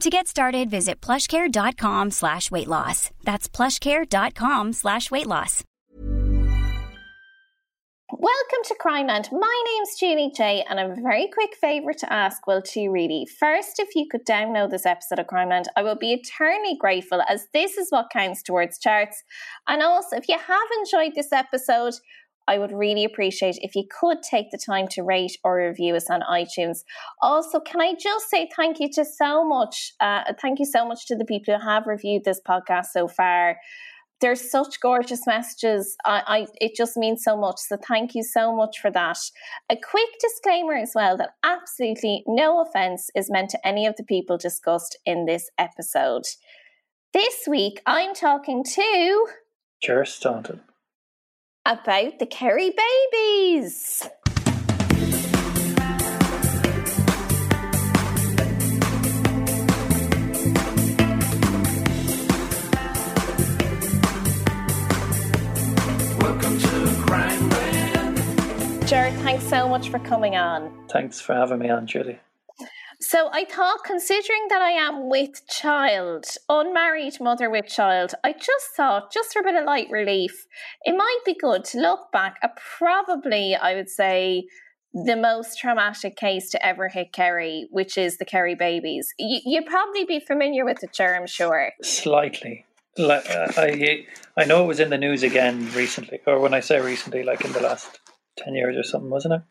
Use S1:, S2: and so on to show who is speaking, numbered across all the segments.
S1: To get started, visit plushcare.com slash weight loss. That's plushcare.com slash weight loss.
S2: Welcome to Crimeland. My name's Julie Jay, and I'm a very quick favour to ask, will to really. First, if you could download this episode of Crimeland, I will be eternally grateful as this is what counts towards charts. And also, if you have enjoyed this episode, I would really appreciate if you could take the time to rate or review us on iTunes. Also, can I just say thank you to so much, uh, thank you so much to the people who have reviewed this podcast so far there's such gorgeous messages. I, I, it just means so much. So thank you so much for that. A quick disclaimer as well that absolutely no offense is meant to any of the people discussed in this episode. This week I'm talking to
S3: Ger Staunton
S2: about the Kerry babies. Jared, thanks so much for coming on.
S3: Thanks for having me on, Julie.
S2: So I thought, considering that I am with child, unmarried mother with child, I just thought, just for a bit of light relief, it might be good to look back at probably, I would say, the most traumatic case to ever hit Kerry, which is the Kerry babies. You, would probably be familiar with the term, sure.
S3: Slightly. Like, uh, I, I know it was in the news again recently, or when I say recently, like in the last 10 years or something, wasn't it?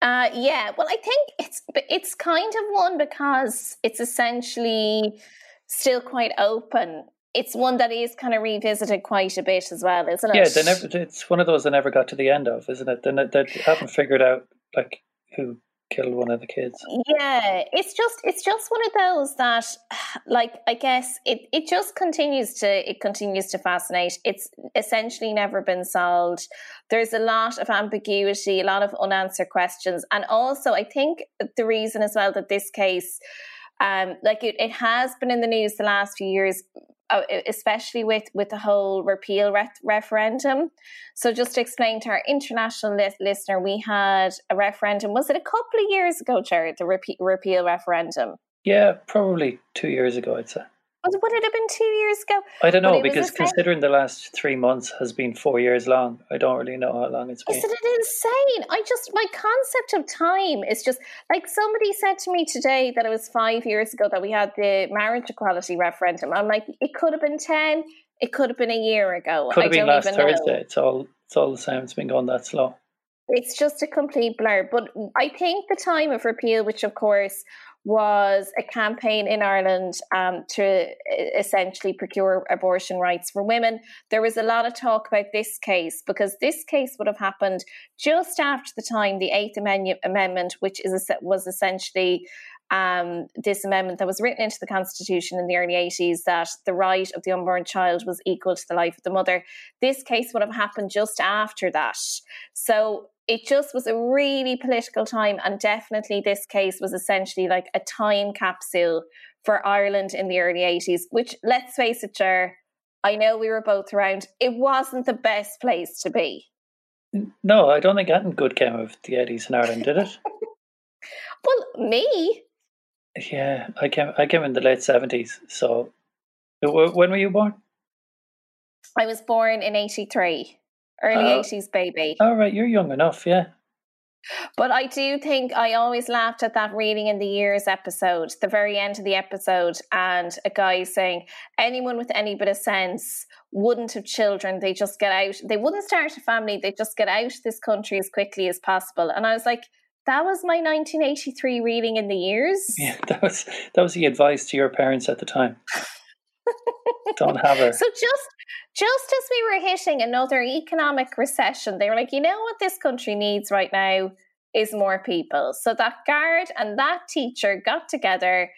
S2: Uh, yeah, well, I think it's it's kind of one because it's essentially still quite open. It's one that is kind of revisited quite a bit as well, isn't it?
S3: Yeah, they never. It's one of those they never got to the end of, isn't it? They, they haven't figured out like who killed one of the kids.
S2: Yeah, it's just it's just one of those that like I guess it it just continues to it continues to fascinate. It's essentially never been solved. There's a lot of ambiguity, a lot of unanswered questions. And also I think the reason as well that this case um, like it, it has been in the news the last few years Oh, especially with with the whole repeal re- referendum. So just to explain to our international li- listener, we had a referendum. Was it a couple of years ago, Jared? The repe- repeal referendum.
S3: Yeah, probably two years ago, I'd say.
S2: Would it have been two years ago?
S3: I don't know because considering the last three months has been four years long, I don't really know how long it's been.
S2: Isn't it insane? I just my concept of time is just like somebody said to me today that it was five years ago that we had the marriage equality referendum. I'm like, it could have been ten, it could have been a year ago.
S3: Could have been last Thursday. Know. It's all it's all the same. It's been going that slow.
S2: It's just a complete blur. But I think the time of repeal, which of course was a campaign in Ireland um, to essentially procure abortion rights for women. There was a lot of talk about this case because this case would have happened just after the time the Eighth Amendment, which is was essentially um, this amendment that was written into the Constitution in the early 80s that the right of the unborn child was equal to the life of the mother. This case would have happened just after that. So it just was a really political time and definitely this case was essentially like a time capsule for Ireland in the early 80s which let's face it Ger I know we were both around. It wasn't the best place to be.
S3: No, I don't think anything good came of the 80s in Ireland, did it?
S2: well, me?
S3: Yeah, I came I came in the late 70s. So when were you born?
S2: I was born in 83. Early uh, 80s baby.
S3: All right, you're young enough, yeah.
S2: But I do think I always laughed at that reading in the years episode, the very end of the episode, and a guy saying anyone with any bit of sense wouldn't have children. They just get out. They wouldn't start a family. They just get out of this country as quickly as possible. And I was like, that was my 1983 reading in the years.
S3: Yeah, that was that was the advice to your parents at the time. Don't have her.
S2: So just just as we were hitting another economic recession, they were like, you know what this country needs right now is more people. So that guard and that teacher got together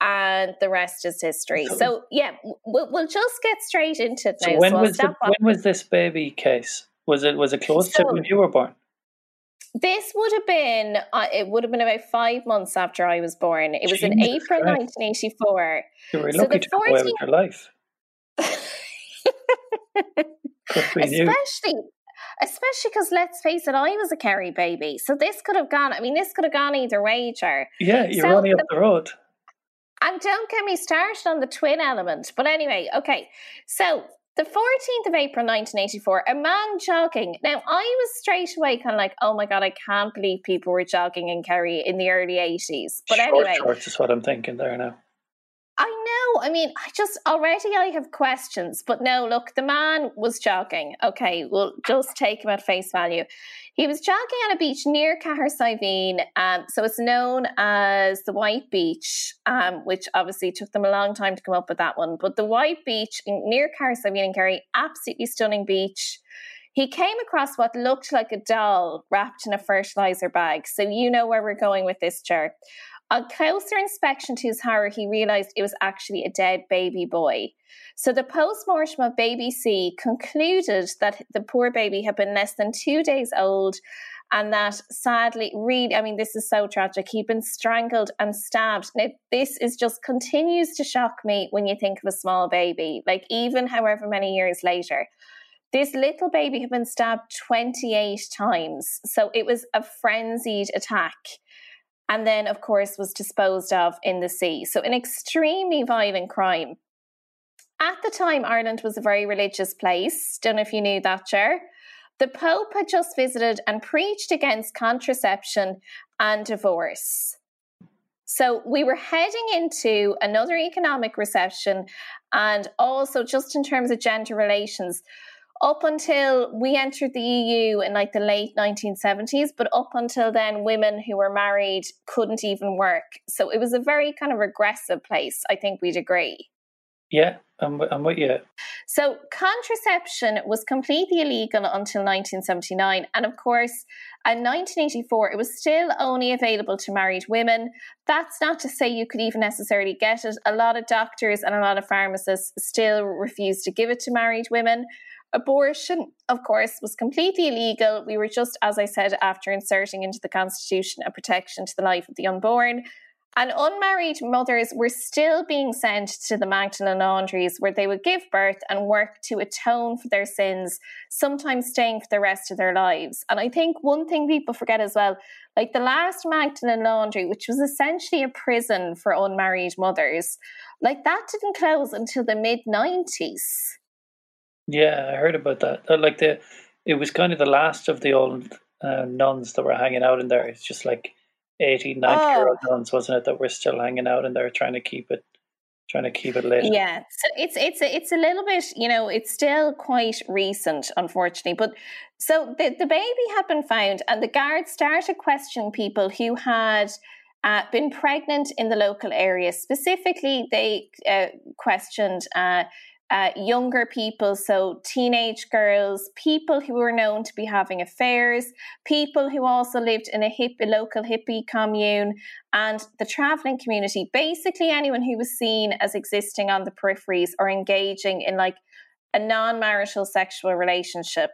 S2: and the rest is history. So, yeah, we'll, we'll, just get straight into it
S3: now. So when so was the, when was this baby case? Was it was it close so, to when you were born?
S2: This would have been uh, it would have been about five months after I was born. It was Jesus in April Christ. 1984.
S3: You were lucky so to 14... away with your life.
S2: especially especially because let's face it, I was a Kerry baby, so this could have gone. I mean, this could have gone either way, Jar.
S3: Yeah, you're so running up the road.
S2: And don't get me started on the twin element. But anyway, okay. So the 14th of April 1984, a man jogging. Now, I was straight away kind of like, oh my God, I can't believe people were jogging in Kerry in the early 80s. But Short anyway.
S3: Shorts is what I'm thinking there now.
S2: I know. I mean, I just already I have questions, but no. Look, the man was jogging. Okay, we'll just take him at face value. He was jogging on a beach near Cahersiveen, um, so it's known as the White Beach, um, which obviously took them a long time to come up with that one. But the White Beach near Cahersiveen in Kerry, absolutely stunning beach. He came across what looked like a doll wrapped in a fertilizer bag. So you know where we're going with this, chart. On closer inspection to his horror, he realized it was actually a dead baby boy. So the post-mortem of baby C concluded that the poor baby had been less than two days old and that sadly, really, I mean, this is so tragic. He'd been strangled and stabbed. Now, this is just continues to shock me when you think of a small baby, like even however many years later. This little baby had been stabbed 28 times. So it was a frenzied attack and then, of course, was disposed of in the sea. So, an extremely violent crime. At the time, Ireland was a very religious place. Don't know if you knew that, Chair. The Pope had just visited and preached against contraception and divorce. So we were heading into another economic recession and also just in terms of gender relations up until we entered the EU in like the late 1970s, but up until then, women who were married couldn't even work. So it was a very kind of regressive place, I think we'd agree.
S3: Yeah, I'm, I'm with you.
S2: So contraception was completely illegal until 1979. And of course, in 1984, it was still only available to married women. That's not to say you could even necessarily get it. A lot of doctors and a lot of pharmacists still refuse to give it to married women. Abortion, of course, was completely illegal. We were just, as I said, after inserting into the Constitution a protection to the life of the unborn. And unmarried mothers were still being sent to the Magdalen laundries where they would give birth and work to atone for their sins, sometimes staying for the rest of their lives. And I think one thing people forget as well like the last Magdalen laundry, which was essentially a prison for unmarried mothers, like that didn't close until the mid 90s.
S3: Yeah, I heard about that. Uh, like the, it was kind of the last of the old uh, nuns that were hanging out in there. It's just like 80, 90 oh. year old oh. nuns, wasn't it, that were still hanging out in there trying to keep it trying to keep it lit.
S2: Yeah, so it's it's a, it's a little bit, you know, it's still quite recent, unfortunately. But so the the baby had been found, and the guards started questioning people who had. Uh, been pregnant in the local area. Specifically, they uh, questioned uh, younger people, so teenage girls, people who were known to be having affairs, people who also lived in a, hip, a local hippie commune, and the traveling community. Basically, anyone who was seen as existing on the peripheries or engaging in like a non marital sexual relationship.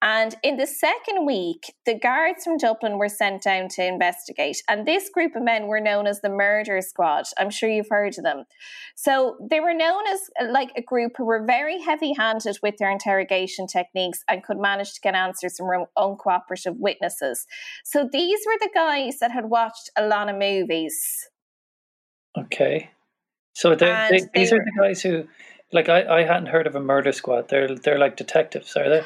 S2: And in the second week, the guards from Dublin were sent down to investigate. And this group of men were known as the Murder Squad. I'm sure you've heard of them. So they were known as uh, like a group who were very heavy handed with their interrogation techniques and could manage to get answers from uncooperative witnesses. So these were the guys that had watched a lot of movies.
S3: Okay. So they, they, these were, are the guys who like I, I hadn't heard of a murder squad. They're they're like detectives, are they?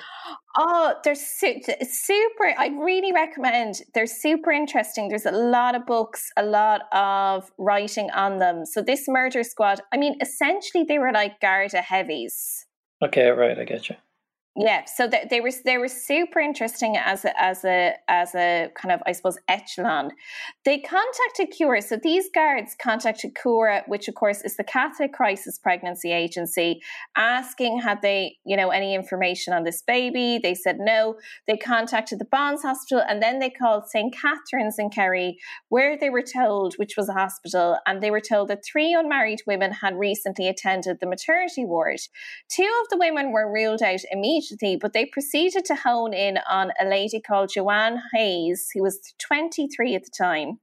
S2: Oh, they're su- super. I really recommend. They're super interesting. There's a lot of books, a lot of writing on them. So this murder squad, I mean, essentially they were like Garda heavies.
S3: Okay, right, I get you.
S2: Yeah, so they, they were they were super interesting as a as a as a kind of I suppose echelon. They contacted Cura, so these guards contacted Cura, which of course is the Catholic Crisis Pregnancy Agency, asking had they you know any information on this baby. They said no. They contacted the Bonds Hospital, and then they called St Catherine's in Kerry, where they were told, which was a hospital, and they were told that three unmarried women had recently attended the maternity ward. Two of the women were ruled out immediately immediately, but they proceeded to hone in on a lady called Joanne Hayes, who was 23 at the time,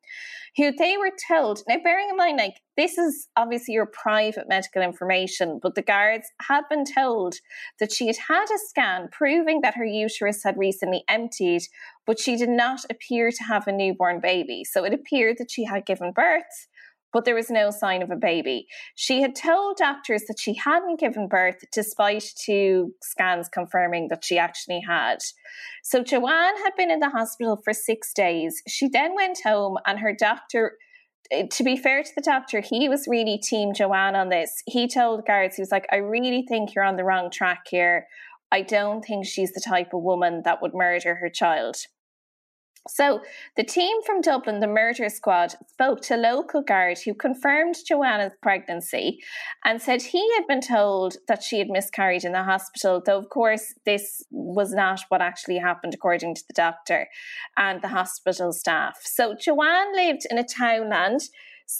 S2: who they were told, now bearing in mind, like, this is obviously your private medical information, but the guards had been told that she had had a scan proving that her uterus had recently emptied, but she did not appear to have a newborn baby. So it appeared that she had given birth but there was no sign of a baby. She had told doctors that she hadn't given birth, despite two scans confirming that she actually had. So Joanne had been in the hospital for six days. She then went home, and her doctor eh, to be fair to the doctor, he was really team Joanne on this. He told guards, he was like, I really think you're on the wrong track here. I don't think she's the type of woman that would murder her child. So the team from Dublin, the murder squad, spoke to local guard who confirmed Joanne's pregnancy and said he had been told that she had miscarried in the hospital, though of course this was not what actually happened according to the doctor and the hospital staff. So Joanne lived in a townland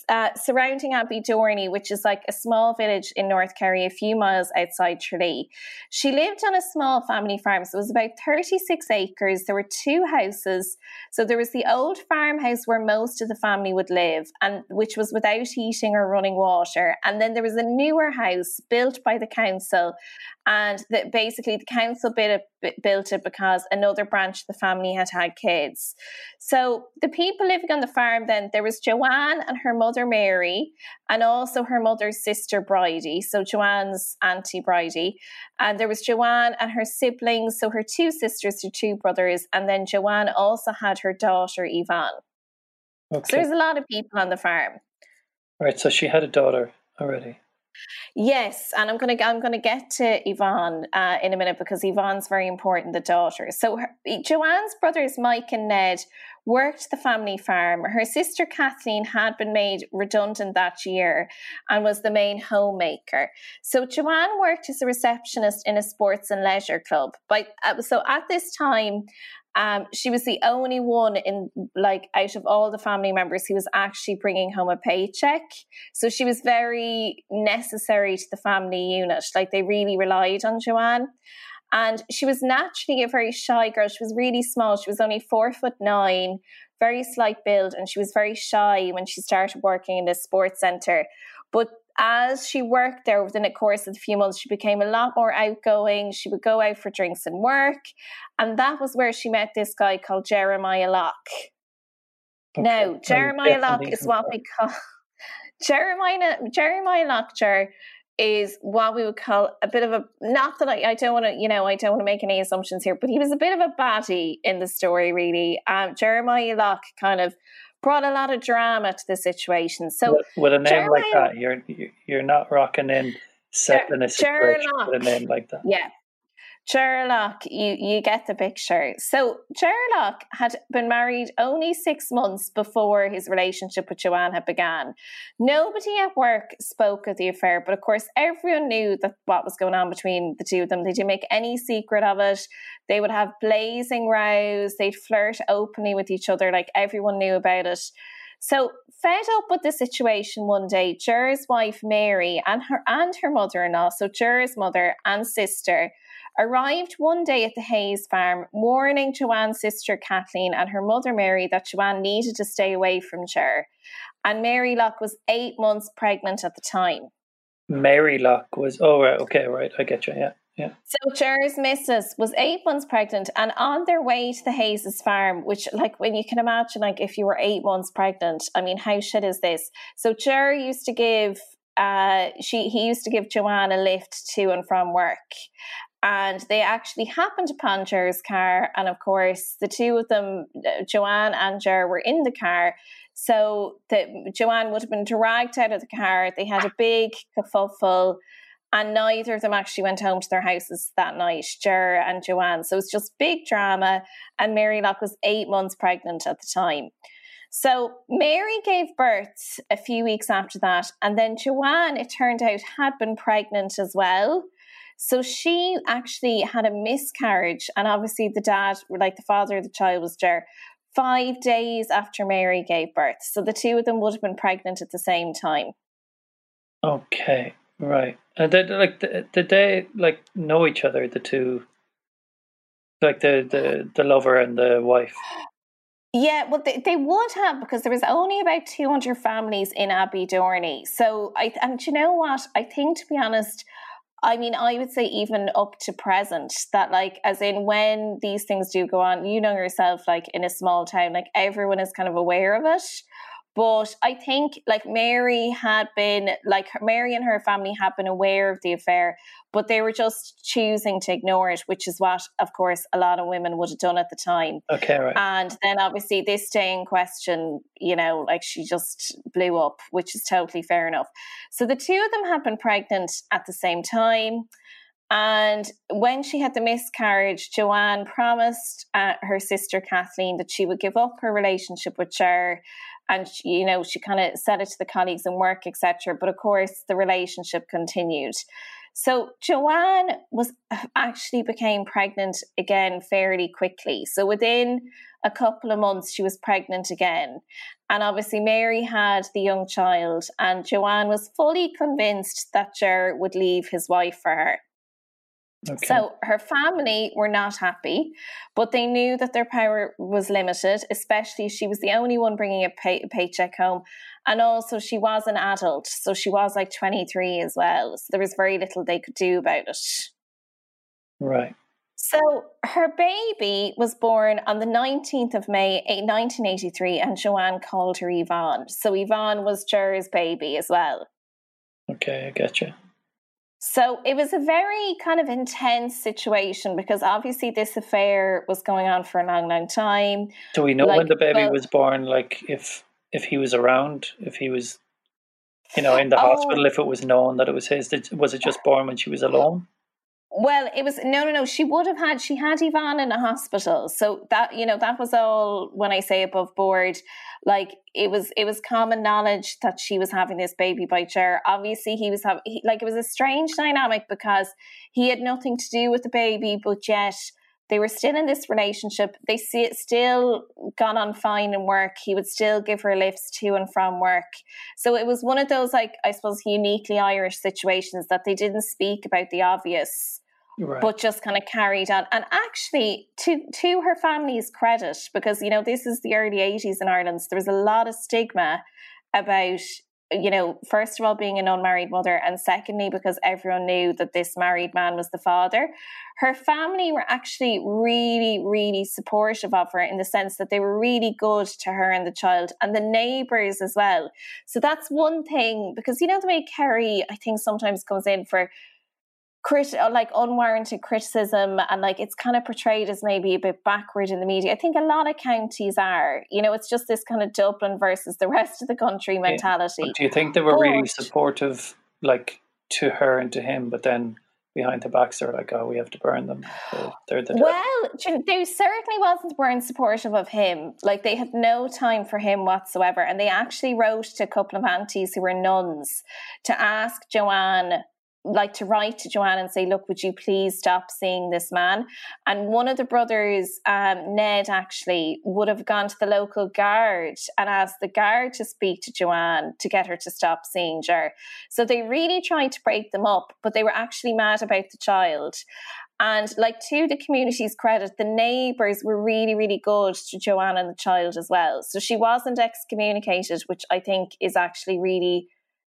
S2: uh, surrounding Abbeydorney, which is like a small village in North Kerry, a few miles outside Tralee. She lived on a small family farm, so it was about 36 acres. There were two houses. So there was the old farmhouse where most of the family would live, and which was without heating or running water. And then there was a newer house built by the council, and that basically the council built it, built it because another branch of the family had had kids. So the people living on the farm then there was Joanne and her mother Mary, and also her mother's sister Bridie. So Joanne's auntie Bridie, and there was Joanne and her siblings. So her two sisters, her two brothers, and then Joanne also had her daughter Yvonne. Okay. So there's a lot of people on the farm.
S3: All right. So she had a daughter already.
S2: Yes, and I'm gonna I'm gonna get to Yvonne uh, in a minute because Yvonne's very important, the daughter. So her, Joanne's brothers Mike and Ned worked the family farm. Her sister Kathleen had been made redundant that year and was the main homemaker. So Joanne worked as a receptionist in a sports and leisure club. But uh, so at this time, um, she was the only one in like out of all the family members who was actually bringing home a paycheck. So she was very necessary to the family unit. Like they really relied on Joanne. And she was naturally a very shy girl. She was really small. She was only four foot nine, very slight build, and she was very shy when she started working in this sports centre. But as she worked there within the course of a few months, she became a lot more outgoing. She would go out for drinks and work. And that was where she met this guy called Jeremiah Locke. Okay. Now, Jeremiah Locke is what we call Jeremiah Jeremiah Lockjar is what we would call a bit of a not that I, I don't want to you know I don't want to make any assumptions here, but he was a bit of a baddie in the story really. Um, Jeremiah Locke kind of brought a lot of drama to the situation. So
S3: with, with a name Jeremiah, like that, you're you're not rocking in set in a situation with a name like that.
S2: Yeah, Sherlock, you, you get the picture. So Jer Locke had been married only six months before his relationship with Joanne had begun. Nobody at work spoke of the affair, but of course everyone knew that what was going on between the two of them. They didn't make any secret of it. They would have blazing rows. They'd flirt openly with each other, like everyone knew about it. So, fed up with the situation one day, Jer's wife Mary and her and her mother-in-law, so Jer's mother and sister, arrived one day at the Hayes farm, warning Joanne's sister Kathleen and her mother Mary that Joanne needed to stay away from Ger. And Mary Locke was eight months pregnant at the time.
S3: Mary Locke was, oh, right, okay, right, I get you, yeah. Yeah.
S2: So Ger's missus was eight months pregnant and on their way to the Hayes' farm, which like when you can imagine like if you were eight months pregnant, I mean how shit is this? So Ger used to give uh she he used to give Joanne a lift to and from work. And they actually happened upon Ger's car. And of course, the two of them, uh, Joanne and Ger, were in the car. So that Joanne would have been dragged out of the car. They had a big kerfuffle and neither of them actually went home to their houses that night, Ger and Joanne. So it's just big drama. And Mary Locke was eight months pregnant at the time. So Mary gave birth a few weeks after that. And then Joanne, it turned out, had been pregnant as well. So she actually had a miscarriage. And obviously, the dad, like the father of the child, was there five days after Mary gave birth. So the two of them would have been pregnant at the same time.
S3: Okay. Right. And did like did they like know each other, the two like the the, the lover and the wife?
S2: Yeah, well, they, they would have because there was only about 200 families in Abbeydorney. So, I and you know what? I think, to be honest, I mean, I would say even up to present that, like, as in when these things do go on, you know yourself, like in a small town, like everyone is kind of aware of it. But I think like Mary had been like Mary and her family had been aware of the affair, but they were just choosing to ignore it, which is what, of course, a lot of women would have done at the time.
S3: Okay, right.
S2: And then obviously this day in question, you know, like she just blew up, which is totally fair enough. So the two of them had been pregnant at the same time. And when she had the miscarriage, Joanne promised uh, her sister Kathleen that she would give up her relationship with Ger and she, you know she kind of said it to the colleagues in work etc but of course the relationship continued. So joanne was uh, actually became pregnant again fairly quickly. So within a couple of months she was pregnant again. And obviously mary had the young child and joanne was fully convinced that Ger would leave his wife for her Okay. So her family were not happy, but they knew that their power was limited, especially she was the only one bringing a, pay, paycheck home. And also, she was an adult, so she was like 23 as well. So there was very little they could do about it.
S3: Right.
S2: So her baby was born on the 19th of May, 1983, and Joanne called her Yvonne. So Yvonne was Ger's baby as well.
S3: Okay, I get you.
S2: So it was a very kind of intense situation because obviously this affair was going on for a long, long time.
S3: Do we know like, when the baby well, was born? Like if if he was around, if he was, you know, in the oh, hospital, if it was known that it was his, was it just born when she was alone?
S2: Well, it was no, no, no. She would have had. She had Yvonne in a hospital, so that you know that was all. When I say above board, like it was, it was common knowledge that she was having this baby by Ger. Obviously, he was having like it was a strange dynamic because he had nothing to do with the baby, but yet they were still in this relationship. They see still gone on fine in work. He would still give her lifts to and from work. So it was one of those, like, I suppose, uniquely Irish situations that they didn't speak about the obvious. Right. But just kind of carried on, and actually, to to her family's credit, because you know this is the early '80s in Ireland, so there was a lot of stigma about you know, first of all, being an unmarried mother, and secondly, because everyone knew that this married man was the father. Her family were actually really, really supportive of her in the sense that they were really good to her and the child, and the neighbours as well. So that's one thing, because you know, the way Kerry, I think, sometimes comes in for crit uh, like unwarranted criticism and like it's kind of portrayed as maybe a bit backward in the media. I think a lot of counties are. You know, it's just this kind of Dublin versus the rest of the country mentality.
S3: Yeah. Do you think they were but, really supportive, like to her and to him, but then behind the backs they're like, oh, we have to burn them. They're, the
S2: well, they certainly wasn't weren't supportive of him. Like they had no time for him whatsoever, and they actually wrote to a couple of aunties who were nuns to ask Joanne like to write to Joanne and say, look, would you please stop seeing this man? And one of the brothers, um, Ned, actually would have gone to the local guard and asked the guard to speak to Joanne to get her to stop seeing Ger. So they really tried to break them up, but they were actually mad about the child. And like to the community's credit, the neighbours were really, really good to Joanne and the child as well. So she wasn't excommunicated, which I think is actually really,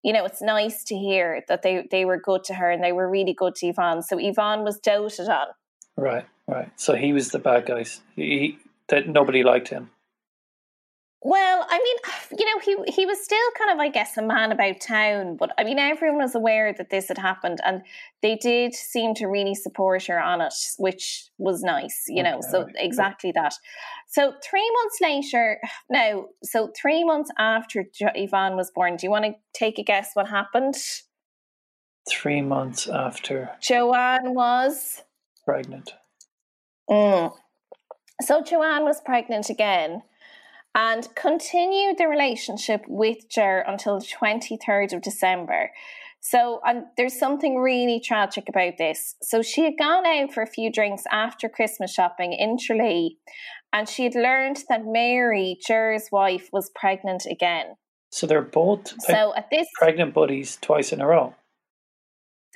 S2: you know, it's nice to hear that they, they were good to her and they were really good to Yvonne. So Yvonne was doted on.
S3: Right, right. So he was the bad guy. He, that nobody liked him.
S2: Well, I mean, you know, he he was still kind of, I guess, a man about town. But I mean, everyone was aware that this had happened, and they did seem to really support her on it, which was nice, you know. Okay. So exactly that. So three months later, no, so three months after Yvonne was born, do you want to take a guess what happened?
S3: Three months after
S2: Joanne was
S3: pregnant.
S2: Mm. So Joanne was pregnant again and continued the relationship with Ger until the 23rd of December. So and there's something really tragic about this. So she had gone out for a few drinks after Christmas shopping in Tralee, and she had learned that Mary, Ger's wife, was pregnant again.
S3: So they're both so at this pregnant buddies twice in a row.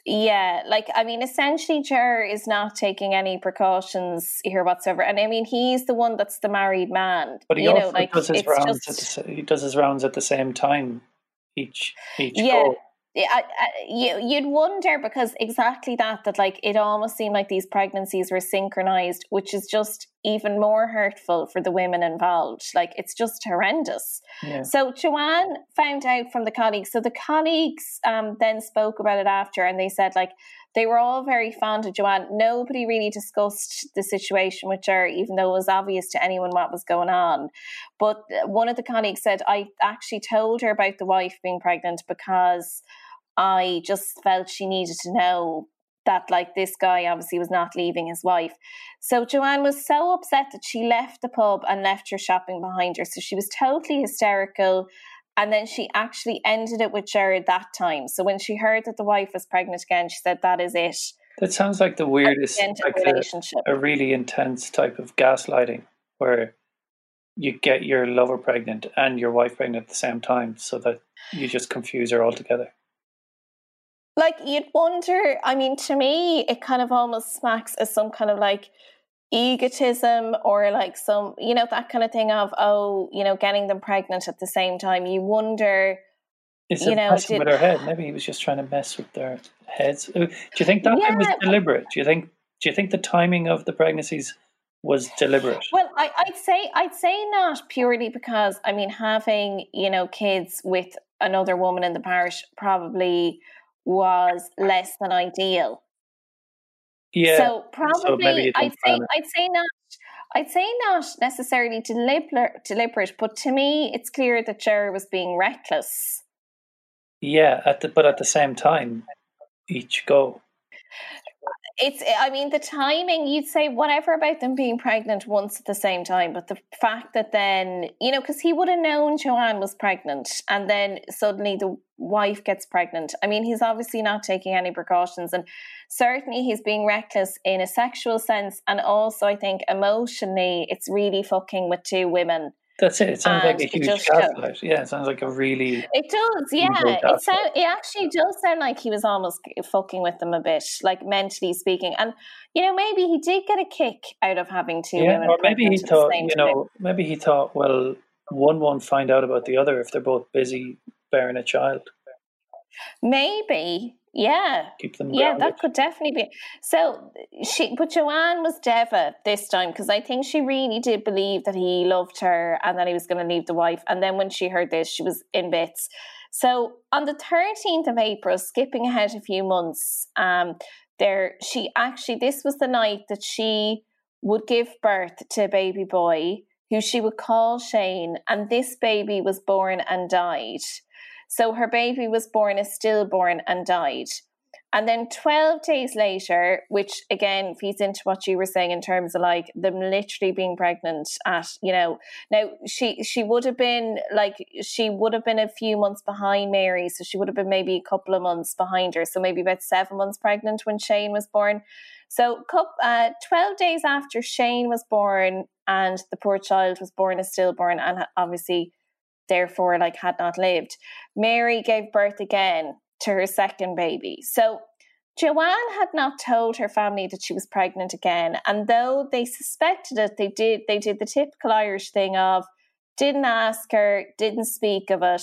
S2: Yeah, like I mean, essentially, Ger is not taking any precautions here whatsoever, and I mean, he's the one that's the married man.
S3: But he you know, like, does his rounds. Just, at the, he does his rounds at the same time each each
S2: yeah. Go. I, I, you, you'd wonder because exactly that that like it almost seemed like these pregnancies were synchronized which is just even more hurtful for the women involved. Like it's just horrendous. Yeah. so joanne found out from the colleagues so the colleagues um, then spoke about it after and they said like they were all very fond of joanne. Nobody really discussed the situation with her even though it was obvious to anyone what was going on. But one of the colleagues said i actually told her about the wife being pregnant because I just felt she needed to know that like this guy obviously was not leaving his wife. So Joanne was so upset that she left the pub and left her shopping behind her. So she was totally hysterical. And then she actually ended it with Jared that time. So when she heard that the wife was pregnant again, she said, That is it.
S3: That sounds like the weirdest like relationship. A, a really intense type of gaslighting where you get your lover pregnant and your wife pregnant at the same time so that you just confuse her altogether
S2: like you'd wonder i mean to me it kind of almost smacks as some kind of like egotism or like some you know that kind of thing of oh you know getting them pregnant at the same time. You wonder
S3: it's you know did, with her head. Maybe he was just trying to mess with their heads. Do you think that yeah. was deliberate? Do you think do you think the timing of the pregnancies was deliberate?
S2: Well I, i'd say i'd say not purely because i mean having you know kids with another woman in the parish probably was less than ideal.
S3: Yeah.
S2: So probably so I'd say I'd say not I'd say not necessarily deliberate, deliberate, but to me, it's clear that Jerry was being reckless.
S3: Yeah, at the, but at the same time, each go
S2: it's i mean the timing you'd say whatever about them being pregnant once at the same time but the fact that then you know because he would have known joanne was pregnant and then suddenly the wife gets pregnant. I mean he's obviously not taking any precautions and certainly he's being reckless in a sexual sense and also i think emotionally it's really fucking with two women
S3: that's it. It sounds like a huge gaslight. Yeah, it sounds like a really.
S2: It does. Yeah, it sound, It actually does sound like he was almost fucking with them a bit, like mentally speaking. And you know, maybe he did get a kick out of having two yeah, women.
S3: Or maybe he thought, you know, maybe he thought, well, one won't find out about the other if they're both busy bearing a child.
S2: Maybe, yeah.
S3: Keep them
S2: Yeah, that could definitely be. So she but Joanne was Deva this time because I think she really did believe that he loved her and that he was going to leave the wife. And then when she heard this, she was in bits. So on the 13th of April, skipping ahead a few months, um, there she actually this was the night that she would give birth to a baby boy who she would call Shane, and this baby was born and died. So her baby was born a stillborn and died. And then 12 days later, which again feeds into what you were saying in terms of like them literally being pregnant at, you know, now she she would have been like she would have been a few months behind Mary, so she would have been maybe a couple of months behind her, so maybe about seven months pregnant when Shane was born. So, uh, 12 days after Shane was born and the poor child was born a stillborn and obviously therefore like had not lived. Mary gave birth again to her second baby. So Joanne had not told her family that she was pregnant again, and though they suspected it, they did they did the typical Irish thing of didn't ask her, didn't speak of it.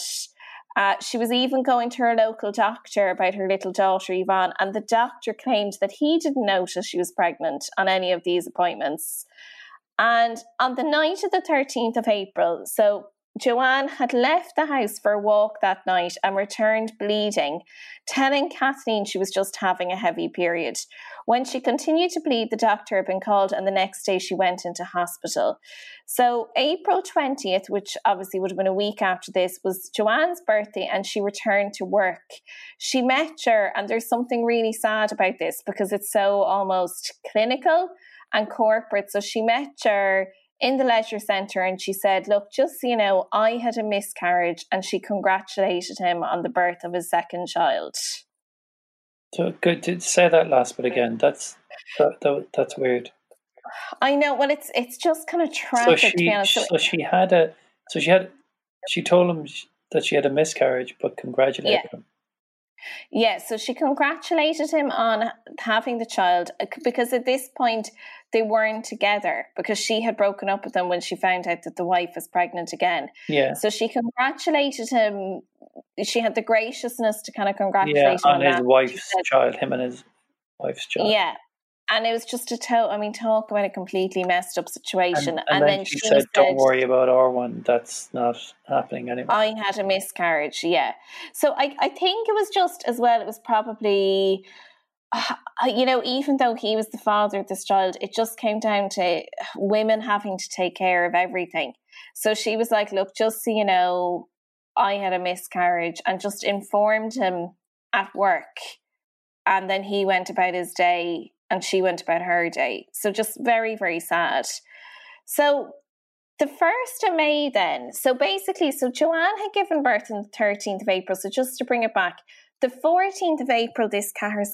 S2: Uh, she was even going to her local doctor about her little daughter Yvonne, and the doctor claimed that he didn't notice she was pregnant on any of these appointments. And on the night of the 13th of April, so Joanne had left the house for a walk that night and returned bleeding, telling Kathleen she was just having a heavy period. When she continued to bleed, the doctor had been called, and the next day she went into hospital. So, April 20th, which obviously would have been a week after this, was Joanne's birthday, and she returned to work. She met her, and there's something really sad about this because it's so almost clinical and corporate. So, she met her in the leisure centre and she said, Look, just so you know, I had a miscarriage and she congratulated him on the birth of his second child.
S3: So good to say that last bit again. That's that, that that's weird.
S2: I know. Well, it's it's just kind of tragic.
S3: So she,
S2: so,
S3: so she had a, so she had, she told him that she had a miscarriage, but congratulated
S2: yeah.
S3: him.
S2: Yeah, so she congratulated him on having the child uh, because at this point they weren't together because she had broken up with him when she found out that the wife was pregnant again.
S3: Yeah.
S2: So she congratulated him. She had the graciousness to kind of congratulate
S3: yeah,
S2: him
S3: on,
S2: on
S3: his
S2: that.
S3: wife's
S2: said,
S3: child, him and his wife's child.
S2: Yeah. And it was just a to- I mean, talk about a completely messed up situation.
S3: And, and, and then, then, she, she said, "Don't worry about our one. That's not happening anymore."
S2: I had a miscarriage. Yeah. So I, I think it was just as well. It was probably uh, you know, even though he was the father of this child, it just came down to women having to take care of everything. So she was like, Look, just so you know, I had a miscarriage and just informed him at work. And then he went about his day and she went about her day. So just very, very sad. So the 1st of May, then, so basically, so Joanne had given birth on the 13th of April. So just to bring it back, the 14th of April, this Cahir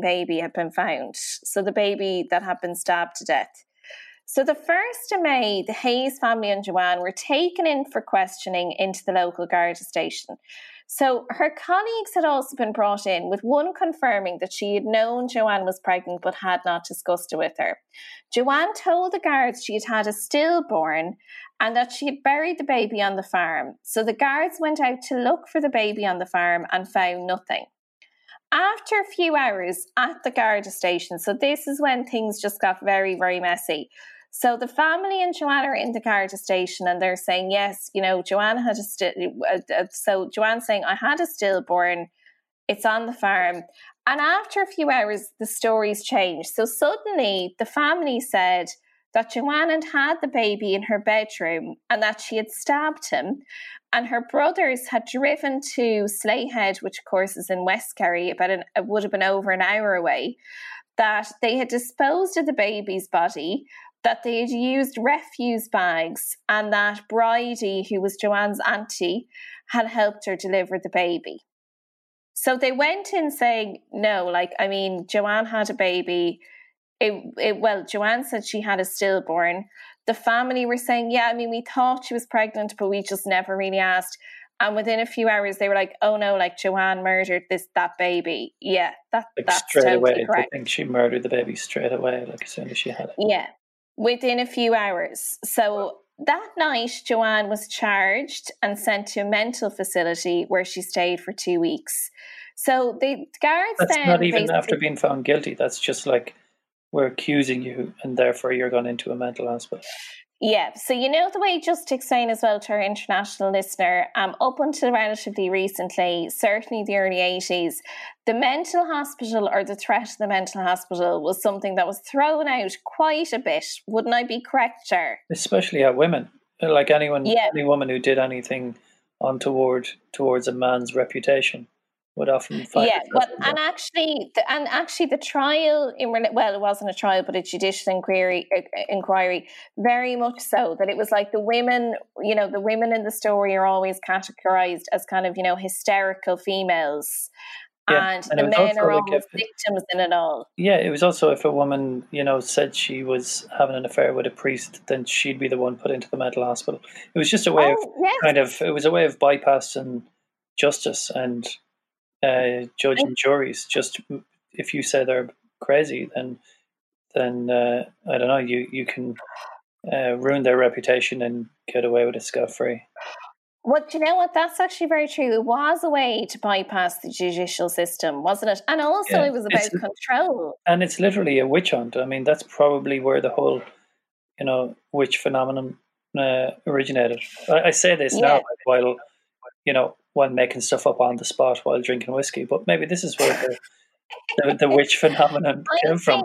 S2: baby had been found. So the baby that had been stabbed to death. So the 1st of May, the Hayes family and Joanne were taken in for questioning into the local Garda station. So her colleagues had also been brought in, with one confirming that she had known Joanne was pregnant but had not discussed it with her. Joanne told the guards she had had a stillborn and that she had buried the baby on the farm. So the guards went out to look for the baby on the farm and found nothing. After a few hours at the Garda station, so this is when things just got very, very messy. So the family and Joanne are in the Garda station and they're saying, yes, you know, Joanne had a still, uh, uh, so Joanne's saying, I had a stillborn, it's on the farm. And after a few hours, the stories changed. So suddenly the family said, that Joanne had had the baby in her bedroom and that she had stabbed him. And her brothers had driven to Slea Head, which of course is in West Kerry, about an, it would have been over an hour away, that they had disposed of the baby's body, that they had used refuse bags, and that Bridie, who was Joanne's auntie, had helped her deliver the baby. So they went in saying, no, like, I mean, Joanne had a baby it, it well, Joanne said she had a stillborn. The family were saying, yeah, I mean, we thought she was pregnant, but we just never really asked. And within a few hours, they were like, "Oh no, like Joanne murdered this that baby." Yeah, that
S3: like
S2: that's
S3: straight
S2: totally
S3: away.
S2: correct.
S3: I think she murdered the baby straight away, like as soon as she had it.
S2: Yeah, within a few hours. So that night, Joanne was charged and sent to a mental facility where she stayed for two weeks. So the guards
S3: That's
S2: then
S3: not even after being found guilty. That's just like we're accusing you, and therefore you're gone into a mental hospital.
S2: Yeah, so you know the way, just to explain as well to our international listener, um, up until relatively recently, certainly the early 80s, the mental hospital or the threat of the mental hospital was something that was thrown out quite a bit. Wouldn't I be correct, sir?
S3: Especially at women, like anyone,
S2: Yeah.
S3: any woman who did anything untoward towards a man's reputation would often find
S2: yeah, well, and actually, the, and actually, the trial in well, it wasn't a trial, but a judicial inquiry, uh, inquiry, very much so that it was like the women, you know, the women in the story are always categorized as kind of you know hysterical females,
S3: Yeah,
S2: and,
S3: and
S2: the men are
S3: like if-
S2: victims in it all.
S3: Yeah, it was also if a woman, you know, said she was having an affair with a priest, then she'd be the one put into the mental hospital. It was just a way of
S2: Oh, yes.
S3: kind of it was a way of bypassing justice and uh, judge and juries. Just if you say they're crazy, then then uh, I don't know. You you can uh, ruin their reputation and get away with it scot free.
S2: Well, you know what? That's actually very true. It was a way to bypass the judicial system, wasn't it? And also,
S3: Yeah,
S2: it was about control.
S3: And it's literally a witch hunt. I mean, that's probably where the whole, you know, witch phenomenon uh, originated. I, I say this now while, you know, while making stuff up on the spot while drinking whiskey, but maybe this is where the, the, the witch phenomenon
S2: I
S3: came from.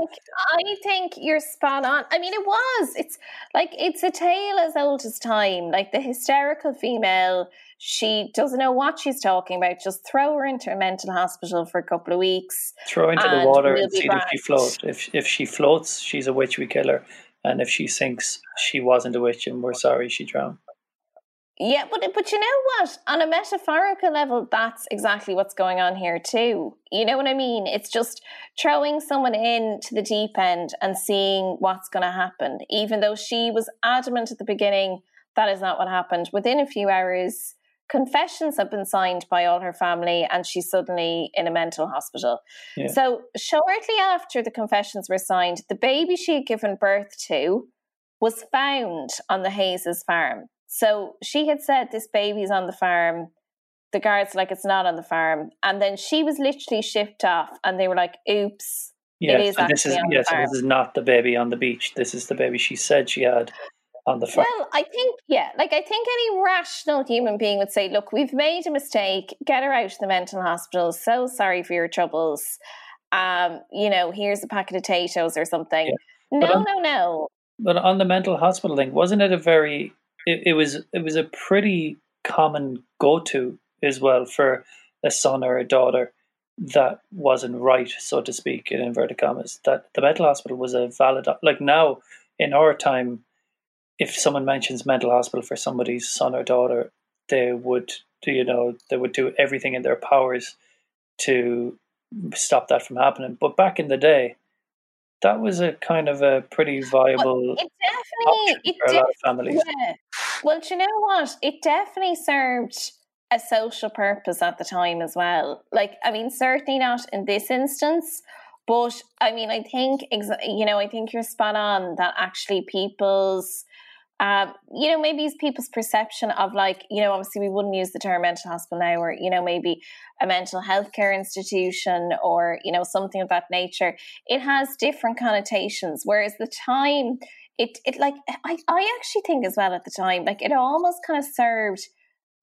S2: I think you're spot on. I mean, it was. It's like it's a tale as old as time. Like the hysterical female, she doesn't know what she's talking about. Just throw her into a mental hospital for a couple of weeks.
S3: Throw her into the water
S2: we'll
S3: and see if she floats. If if she floats, she's a witch. We kill her, and if she sinks, she wasn't a witch, and we're sorry she drowned.
S2: Yeah, but but you know what? On a metaphorical level, that's exactly what's going on here too. You know what I mean? It's just throwing someone in to the deep end and seeing what's going to happen. Even though she was adamant at the beginning that is not what happened. Within a few hours, confessions have been signed by all her family, and she's suddenly in a mental hospital.
S3: Yeah.
S2: So shortly after the confessions were signed, the baby she had given birth to was found on the Hayes' farm. So she had said this baby's on the farm. The guards like it's not on the farm, and then she was literally shipped off, and they were like, "Oops."
S3: Yeah,
S2: is
S3: and this is
S2: on
S3: yes, this is not the baby on the beach. This is the baby she said she had on the farm.
S2: Well, I think yeah, like I think any rational human being would say, "Look, we've made a mistake. Get her out of the mental hospital. So sorry for your troubles. Um, you know, here's a packet of potatoes or something."
S3: But
S2: No,
S3: I'm-
S2: no, no.
S3: But on the mental hospital thing, wasn't it a very? It, it was. It was a pretty common go-to as well for a son or a daughter that wasn't right, so to speak, in inverted commas. That the mental hospital was a valid. Like now, in our time, if someone mentions mental hospital for somebody's son or daughter, they would, do you know, they would do everything in their powers to stop that from happening. But back in the day, that was a kind of a pretty viable
S2: It definitely,
S3: option
S2: it
S3: for a lot of families.
S2: yeah. Well, you know what? It definitely served a social purpose at the time as well. Like, I mean, certainly not in this instance, but I mean, I think, you know, I think you're spot on that actually people's, um, you know, maybe it's people's perception of like, you know, obviously we wouldn't use the term mental hospital now, or, you know, maybe a mental health care institution or, you know, something of that nature. It has different connotations, whereas the time, it it like I, I actually think as well at the time like it almost kind of served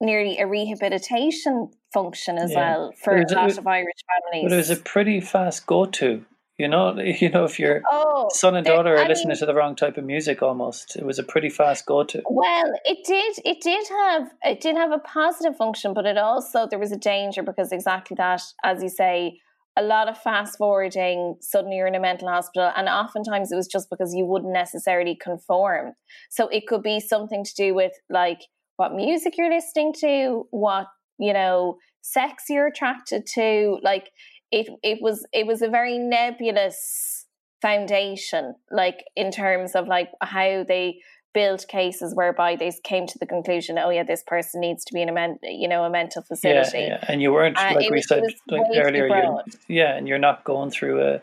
S2: nearly a rehabilitation function as
S3: Yeah.
S2: well for a lot of Irish families.
S3: But it was a pretty fast go-to. You know, you know, if your
S2: oh,
S3: son and daughter are
S2: I
S3: listening
S2: mean,
S3: to the wrong type of music, almost, it was a pretty fast go-to.
S2: Well, it did. It did have. It did have a positive function, but it also there was a danger because exactly that, as you say, a lot of fast forwarding. Suddenly, you're in a mental hospital, and oftentimes it was just because you wouldn't necessarily conform. So it could be something to do with like what music you're listening to, what you know, sex you're attracted to. Like it, it was. It was a very nebulous foundation, like in terms of like how they build cases whereby they came to the conclusion, oh yeah, this person needs to be in a men- you know a mental facility.
S3: yeah, yeah. and you weren't
S2: Uh,
S3: like we
S2: was-
S3: said like earlier. You, yeah, and you're not going through a,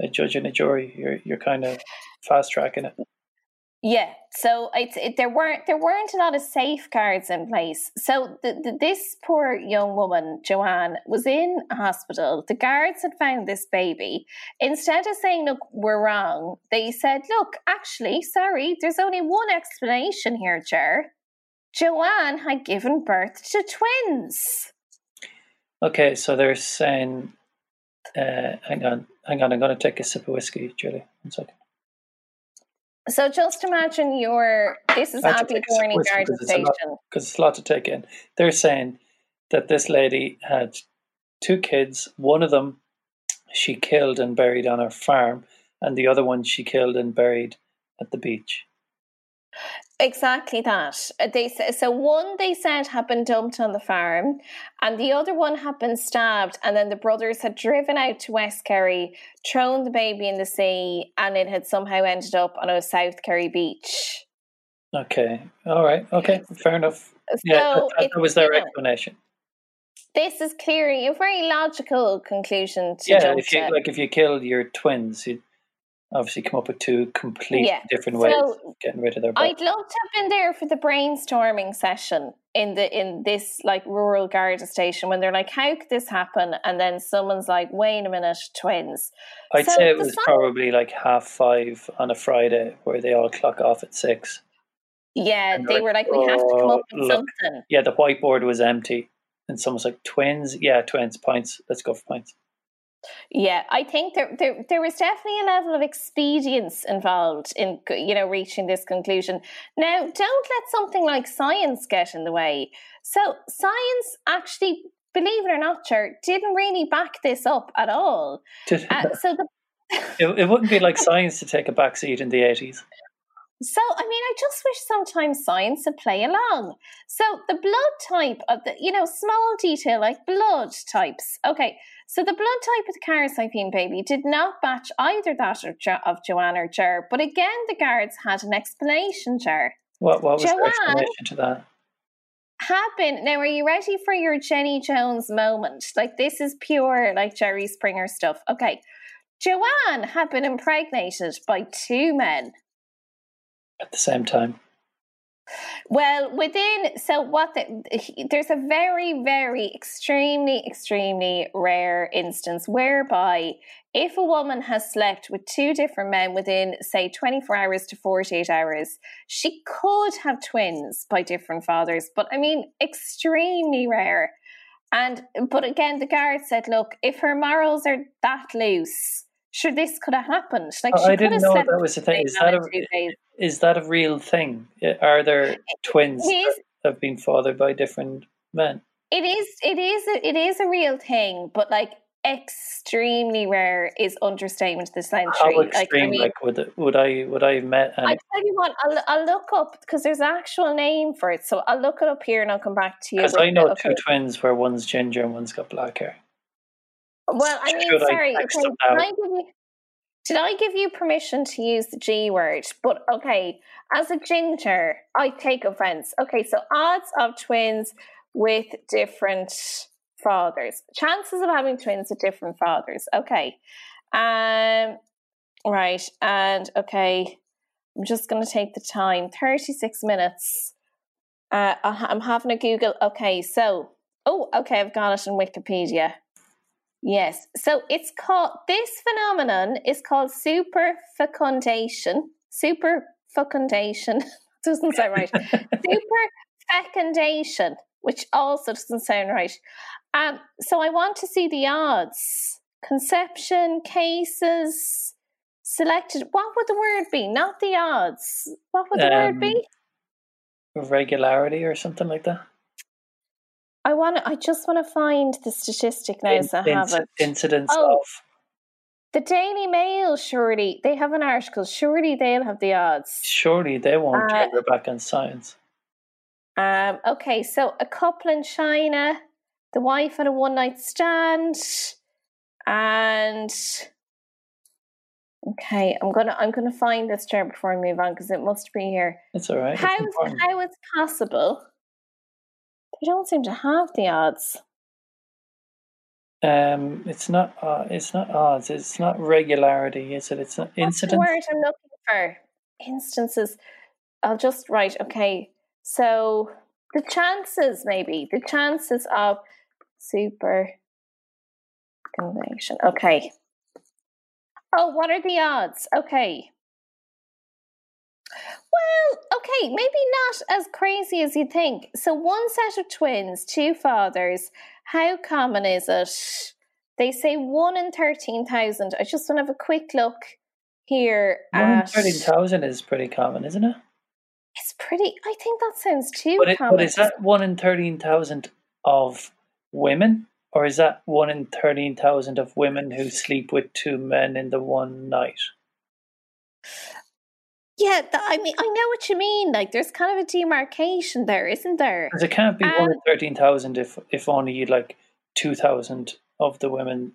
S3: a judge and a jury. You're you're kind of fast tracking it.
S2: Yeah, so it's it, there weren't there weren't a lot of safeguards in place. So the, the, this poor young woman, Joanne, was in hospital. The guards had found this baby. Instead of saying, "Look, we're wrong," they said, "Look, actually, sorry, there's only one explanation here, Ger. Joanne had given birth to twins."
S3: Okay, so they're saying, uh, hang on, hang on. I'm going to take a sip of whiskey, Julie. One second.
S2: So just imagine your this is
S3: I have to
S2: Abbey
S3: take a sip
S2: Dorney Garden Station.
S3: because it's a lot to take in. They're saying that this lady had two kids. One of them she killed and buried on her farm, and the other one she killed and buried at the beach.
S2: Exactly that. Uh, They so one they said had been dumped on the farm, and the other one had been stabbed. And then the brothers had driven out to West Kerry, thrown the baby in the sea, and it had somehow ended up on a South Kerry beach.
S3: Okay, all right, okay, fair enough. Yeah,
S2: So
S3: that, that, that was their
S2: you know,
S3: explanation.
S2: this is clearly a very logical conclusion to
S3: yeah, if you like, if you killed your twins, you obviously come up with two completely
S2: Yeah,
S3: different ways
S2: so
S3: of getting rid of their body.
S2: I'd love to have been there for the brainstorming session in the in this like rural Garda station when they're like, "How could this happen?" And then someone's like, "Wait a minute, twins."
S3: I'd
S2: so
S3: say it was probably like half five on a Friday where they all clock off at six.
S2: Yeah, they
S3: like,
S2: were like, "We have to come up
S3: "Oh,
S2: with
S3: look."
S2: something."
S3: Yeah, the whiteboard was empty. And someone's like, twins? Yeah, twins, pints. Let's go for pints.
S2: Yeah, I think there, there there was definitely a level of expedience involved in you know reaching this conclusion. Now, don't let something like science get in the way. So, science actually, believe it or not, Ger, didn't really back this up at all. Uh, so the
S3: it, it wouldn't be like science to take a back seat in the 80s.
S2: So, I mean, I just wish sometimes science would play along. So, the blood type of the, you know, small detail like blood types. Okay, so the blood type of the Cahersiveen baby did not match either that of, jo- of Joanne or Jer, but again, the guards had an explanation, Jer.
S3: What, what was the explanation to that?
S2: Had been, now are you ready for your Jenny Jones moment? Like, this is pure, like Jerry Springer stuff. Okay, Joanne had been impregnated by two men.
S3: At the same time.
S2: Well, within so what the, there's a very very extremely extremely rare instance whereby if a woman has slept with two different men within say 24 hours to 48 hours, she could have twins by different fathers, but I mean extremely rare. And but again the guard said, look, if her morals are that loose, sure this could have happened. Like
S3: Oh, I didn't know that was the thing. Is that a- Is that a real thing? Are there twins
S2: is
S3: that have been fathered by different men?
S2: It is. It is. It is a real thing, but like extremely rare is understatement of the century.
S3: How
S2: like I
S3: extreme?
S2: mean,
S3: Like, would would I would I have met?
S2: I tell you what, I'll, I'll look up because there's an actual name for it. So I'll look it up here and I'll come back to you.
S3: Because I know two twins where one's ginger and one's got black hair.
S2: Well, I mean,
S3: Should I
S2: sorry.
S3: text
S2: okay? I give you? Did I give you permission to use the G word? But okay, as a ginger, I take offense. Okay, so odds of twins with different fathers, chances of having twins with different fathers. Okay, um, right, and okay, I'm just going to take the time. Thirty-six minutes. Uh, I- I'm having a Google. Okay, so oh, okay, I've got it in Wikipedia. Yes. So it's called, this phenomenon is called superfecundation. Superfecundation. doesn't sound right. Superfecundation, which also doesn't sound right. Um, so I want to see the odds. Conception, cases, selected. What would the word be? Not the odds. What would the word
S3: Um,
S2: be?
S3: Regularity or something like that.
S2: I want. I just want to find the statistic now, so I have it.
S3: incidents
S2: Oh.
S3: of
S2: The Daily Mail, surely they have an article. Surely they'll have the odds.
S3: surely they won't
S2: Uh,
S3: back on science.
S2: Um, okay, so a couple in China, the wife had a one night stand, and okay, I'm gonna I'm gonna find this chart before I move on because it must be here.
S3: It's all right.
S2: How
S3: important.
S2: how it's possible? They don't seem to have the odds.
S3: Um, it's not. Uh, it's not odds. It's not regularity, is it? It's not incidents.
S2: word I'm looking for? Instances. I'll just write. Okay, so the chances, maybe the chances of super combination. Okay. Oh, what are the odds? Okay. Well, okay, maybe not as crazy as you think. So, one set of twins, two fathers. How common is it? They say one in 13,000. I just want to have a quick look here.
S3: One in
S2: at-
S3: thirteen thousand is pretty common, isn't it?
S2: It's pretty, I think that sounds too
S3: But, it,
S2: common.
S3: but is that one in thirteen thousand of women, or is that one in thirteen thousand of women who sleep with two men in the one night?
S2: Yeah, th- I mean, I know what you mean. Like, there's kind of a demarcation there, isn't there?
S3: Because it can't be one
S2: Um,
S3: in thirteen thousand if if only like two thousand of the women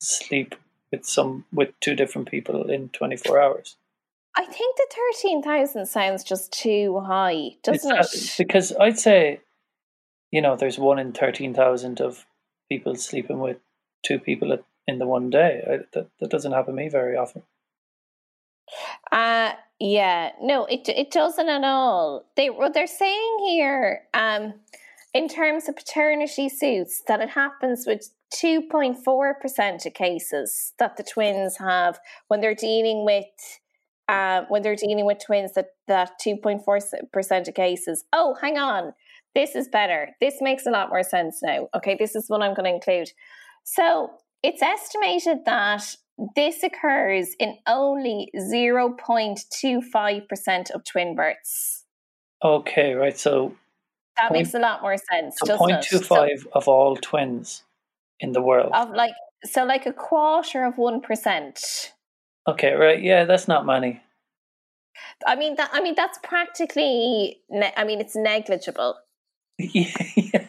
S3: sleep with some with two different people in twenty four hours.
S2: I think the 13,000 sounds just too high, doesn't
S3: not-
S2: it?
S3: because I'd say you know, there's one in 13,000 of people sleeping with two people in the one day. I, that, that doesn't happen to me very often.
S2: Uh, yeah, no, it it doesn't at all. They what they're saying here, um, in terms of paternity suits, that it happens with two point four percent of cases that the twins have when they're dealing with. Uh, when they're dealing with twins, that that two point four percent of cases. Oh, hang on, this is better. This makes a lot more sense now. Okay, this is what I'm going to include. So it's estimated that this occurs in only 0.25% of twin births.
S3: Okay, right. So
S2: that point, makes a lot more sense.
S3: So 0.25 so, of all twins in the world.
S2: Of like so like a quarter of 1%.
S3: Okay, right. Yeah, that's not many.
S2: I mean that I mean that's practically ne- I mean it's negligible.
S3: yeah,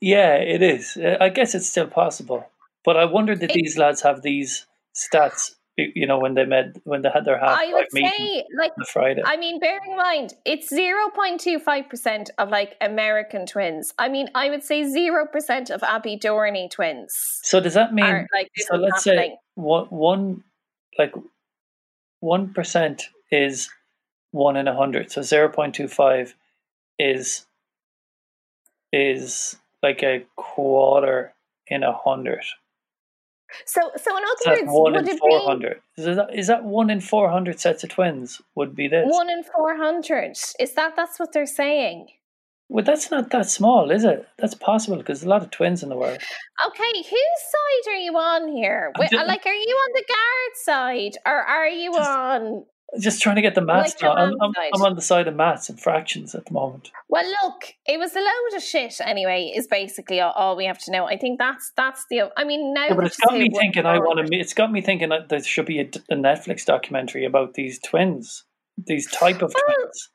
S3: yeah, it is. I guess it's still possible. But I wonder that these lads have these stats. You know, when they met, when they had their half I would say, like Friday.
S2: I mean, bear in mind, it's zero point two five percent of like American twins. I mean, I would say zero percent of Abbeydorney twins.
S3: So does that mean? Are, like, so let's happening. say one, one, like one percent is one in a hundred. So zero point two five is is like a quarter in a hundred.
S2: So, so in other words,
S3: one in four hundred. Is that is that one in four hundred sets of twins? Would be this
S2: one in four hundred? Is that that's what they're saying?
S3: Well, that's not that small, is it? That's possible because there's a lot of twins in the world.
S2: Okay, whose side are you on here? Just, like, are you on the guard side or are you just, on
S3: just trying to get the maths. Like I'm, I'm, I'm, on the side of maths and fractions at the moment.
S2: Well, look, it was a load of shit. Anyway, is basically all, all we have to know. I think that's that's the. I mean, now.
S3: Yeah, but it's got me thinking. I want to. It's got me thinking that there should be a, a Netflix documentary about these twins, these type of well, twins.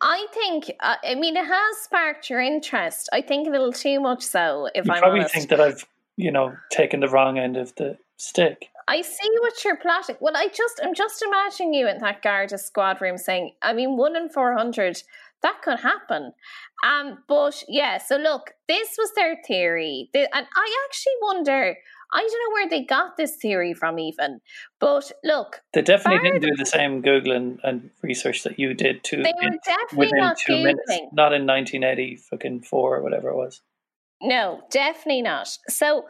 S2: I think. Uh, I mean, it has sparked your interest. I think a little too much so. If
S3: you
S2: I'm
S3: probably
S2: honest.
S3: think that I've, you know, taken the wrong end of the stick.
S2: I see what you're plotting. Well, I just I'm just imagining you in that Garda squad room saying, I mean, one in four hundred, that could happen. Um, but yeah, so look, this was their theory. and I actually wonder, I don't know where they got this theory from even. But look,
S3: they definitely didn't do the same Googling and research that you did too.
S2: They were definitely not two Googling. minutes,
S3: not in nineteen eighty fucking four or whatever it was.
S2: No, definitely not. So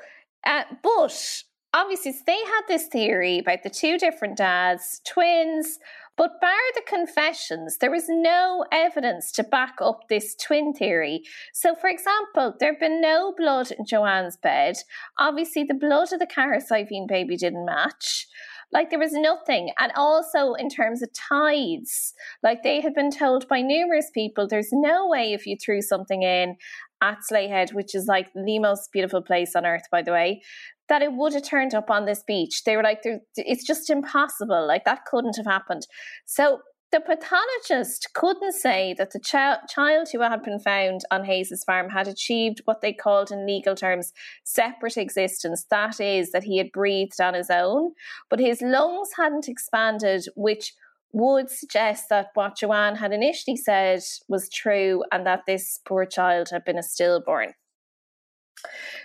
S2: uh, but obviously they had this theory about the two different dads, twins, but bar the confessions, there was no evidence to back up this twin theory. So, for example, there had been no blood in Joanne's bed. Obviously, the blood of the Cahersiveen baby didn't match. Like there was nothing. And also in terms of tides, like they had been told by numerous people, there's no way if you threw something in at Slea Head, which is like the most beautiful place on earth, by the way, that it would have turned up on this beach. They were like, it's just impossible. Like that couldn't have happened. So the pathologist couldn't say that the ch- child who had been found on Hayes's farm had achieved what they called in legal terms separate existence. That is, that he had breathed on his own, but his lungs hadn't expanded, which would suggest that what Joanne had initially said was true and that this poor child had been a stillborn.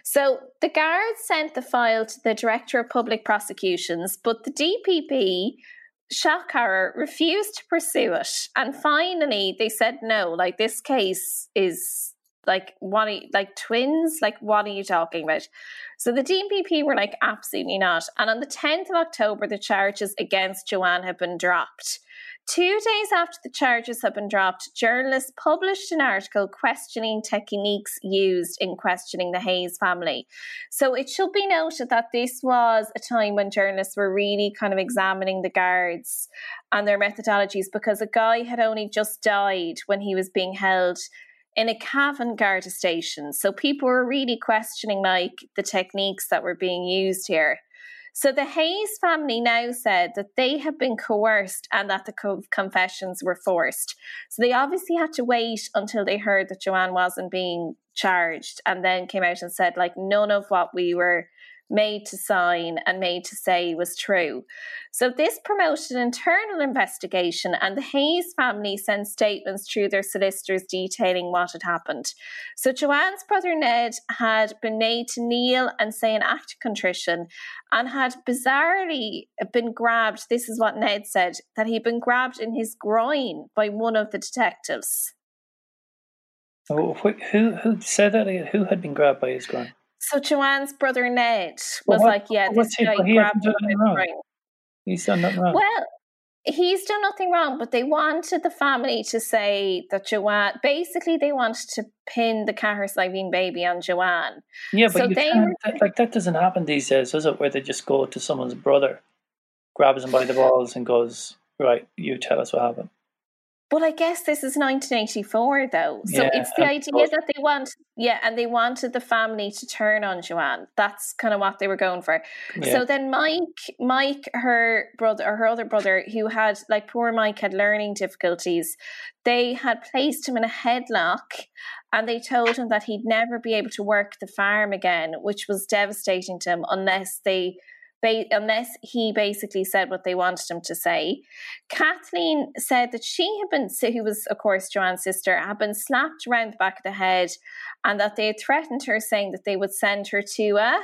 S2: So the guards sent the file to the Director of Public Prosecutions, but the DPP, Shakara, refused to pursue it. And finally, they said no, like this case is like what are you, like twins? Like what are you talking about? So the dpp were like absolutely not. And on the 10th of october the charges against joanne have been dropped. Two days after the charges had been dropped, journalists published an article questioning techniques used in questioning the Hayes family. So it should be noted that this was a time when journalists were really kind of examining the guards and their methodologies because a guy had only just died when he was being held in a Cavan Garda station. So people were really questioning like the techniques that were being used here. So the Hayes family now said that they had been coerced and that the co- confessions were forced. So they obviously had to wait until they heard that Joanne wasn't being charged and then came out and said, like, none of what we were made to sign and made to say was true. So this promoted an internal investigation, and the Hayes family sent statements through their solicitors detailing what had happened. So Joanne's brother Ned had been made to kneel and say an act of contrition, and had bizarrely been grabbed. This is what Ned said that he'd been grabbed in his groin by one of the detectives.
S3: Oh, who who said that? Who had been grabbed by his groin?
S2: So Joanne's brother Ned was like, "Yeah, this guy grabbed him his.
S3: He's done nothing wrong.
S2: Well, he's done nothing wrong, but they wanted the family to say that Joanne. Basically, they wanted to pin the Cahersiveen baby on Joanne.
S3: Yeah, but so they that, like that doesn't happen these days, does it? Where they just go to someone's brother, grabs him by the balls, and goes, "Right, you tell us what happened."
S2: But I guess this is 1984, though. So yeah, it's the idea that they want, yeah, and they wanted the family to turn on Joanne. That's kind of what they were going for. Yeah. So then Mike, Mike, her brother, or her other brother, who had, like, poor Mike had learning difficulties, they had placed him in a headlock and they told him that he'd never be able to work the farm again, which was devastating to him unless they ba- unless he basically said what they wanted him to say. Kathleen said that she had been, who was, of course, Joanne's sister, had been slapped around the back of the head and that they had threatened her, saying that they would send her to a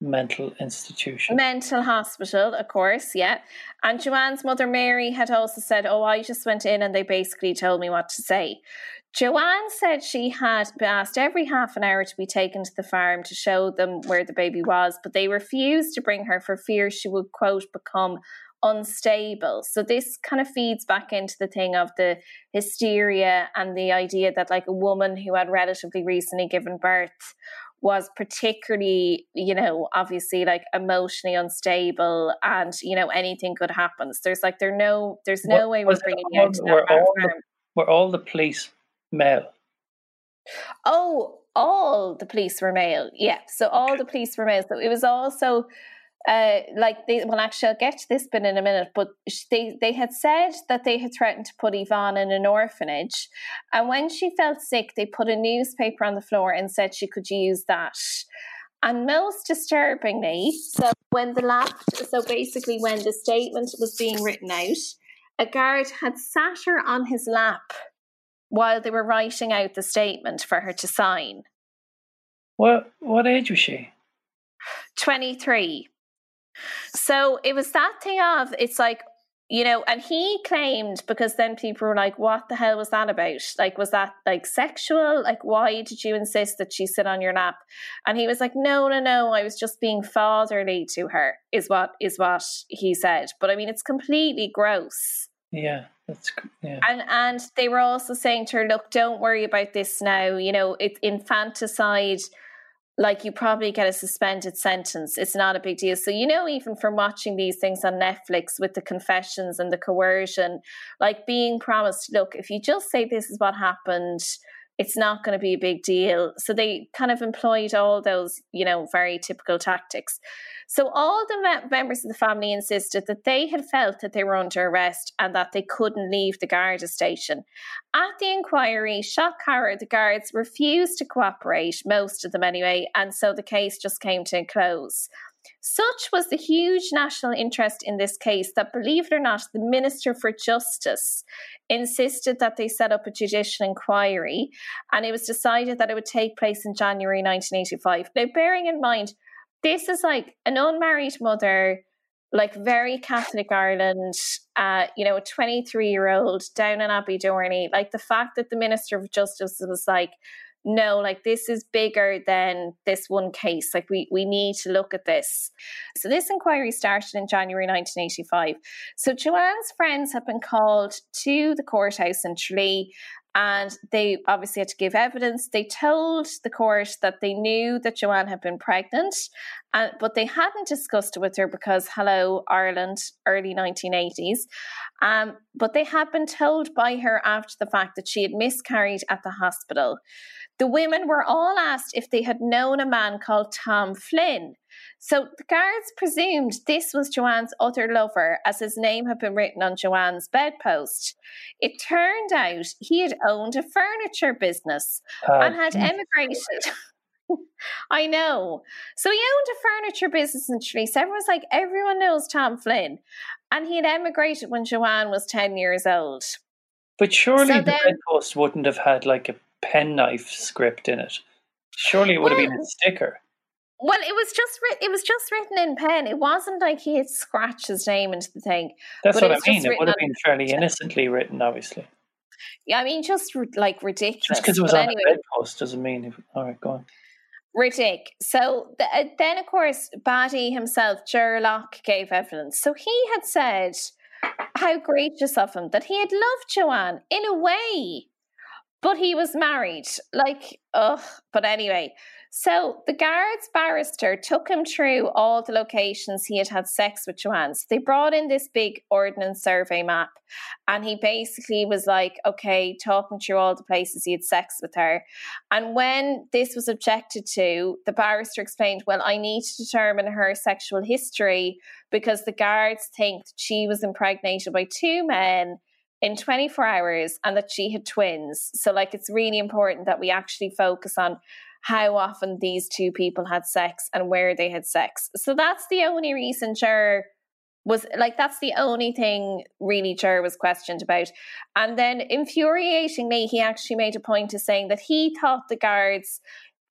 S3: mental institution.
S2: Mental hospital, of course, yeah. And Joanne's mother, Mary, had also said, Oh, I just went in and they basically told me what to say. Joanne said she had asked every half an hour to be taken to the farm to show them where the baby was, but they refused to bring her for fear she would, quote, become unstable. So this kind of feeds back into the thing of the hysteria and the idea that like a woman who had relatively recently given birth was particularly, you know, obviously like emotionally unstable and, you know, anything could happen. So there's like, there no, there's no what, way we're bringing you out to that
S3: the, were all the police male?
S2: Oh, all the police were male. Yeah, so all the police were male. So it was also uh, like they. Well, actually, I'll get to this bit in a minute. But they they had said that they had threatened to put Yvonne in an orphanage, and when she felt sick, they put a newspaper on the floor and said she could use that. And most disturbingly, so when the lap, so basically when the statement was being written out, a guard had sat her on his lap while they were writing out the statement for her to sign.
S3: What what age was she?
S2: 23. So it was that thing of it's like you know, and he claimed because then people were like, what the hell was that about? Like, was that like sexual? Like, why did you insist that she sit on your lap? And he was like, no, no, no, I was just being fatherly to her, is what is what he said. But I mean, it's completely gross.
S3: Yeah. That's yeah.
S2: And and they were also saying to her, look, don't worry about this now. You know, it's infanticide. Like you probably get a suspended sentence. It's not a big deal. So you know, even from watching these things on Netflix with the confessions and the coercion, like being promised, look, if you just say this is what happened, it's not going to be a big deal. So they kind of employed all those, you know, very typical tactics. So all the members of the family insisted that they had felt that they were under arrest and that they couldn't leave the Garda station. At the inquiry, shock horror, the guards refused to cooperate, most of them anyway, and so the case just came to a close. Such was the huge national interest in this case that, believe it or not, the Minister for Justice insisted that they set up a judicial inquiry, and it was decided that it would take place in January 1985. Now, bearing in mind, this is like an unmarried mother, like very Catholic Ireland, uh, you know, a 23 year old down in Abbeydorney. Like the fact that the Minister of Justice was like, no, like this is bigger than this one case. Like we we need to look at this. So this inquiry started in January 1985. So Joanne's friends have been called to the courthouse in Tralee and they obviously had to give evidence. They told the court that they knew that Joanne had been pregnant, and, but they hadn't discussed it with her because, hello, Ireland, early 1980s. Um, but they had been told by her after the fact that she had miscarried at the hospital. The women were all asked if they had known a man called Tom Flynn. So the guards presumed this was Joanne's other lover, as his name had been written on Joanne's bedpost. It turned out he had owned a furniture business uh, and had emigrated. I know. So he owned a furniture business in Tralee. Everyone's like, everyone knows Tom Flynn. And he had emigrated when Joanne was 10 years old.
S3: But surely so the then, bedpost wouldn't have had like a penknife script in it. Surely it would well, have been a sticker.
S2: Well, it was just it was just written in pen. It wasn't like he had scratched his name into the thing.
S3: That's what I mean. It would have been fairly innocently written, obviously.
S2: Yeah, I mean, just like ridiculous.
S3: Just because it was but on anyway, a bedpost doesn't mean. If, all right, go on.
S2: Ridiculous. So the, uh, then, of course, Batty himself, Jer Locke, gave evidence. So he had said how gracious of him that he had loved Joanne in a way, but he was married. Like, ugh. But anyway, so the guard's barrister took him through all the locations he had had sex with Joanne. So they brought in this big ordnance survey map, and he basically was like, okay, talking through all the places he had sex with her. And when this was objected to, the barrister explained, well, I need to determine her sexual history because the guards think that she was impregnated by two men in 24 hours and that she had twins. So, like, it's really important that we actually focus on how often these two people had sex and where they had sex. So that's the only reason Jer was like that's the only thing really Jer was questioned about. And then infuriatingly, he actually made a point of saying that he thought the guards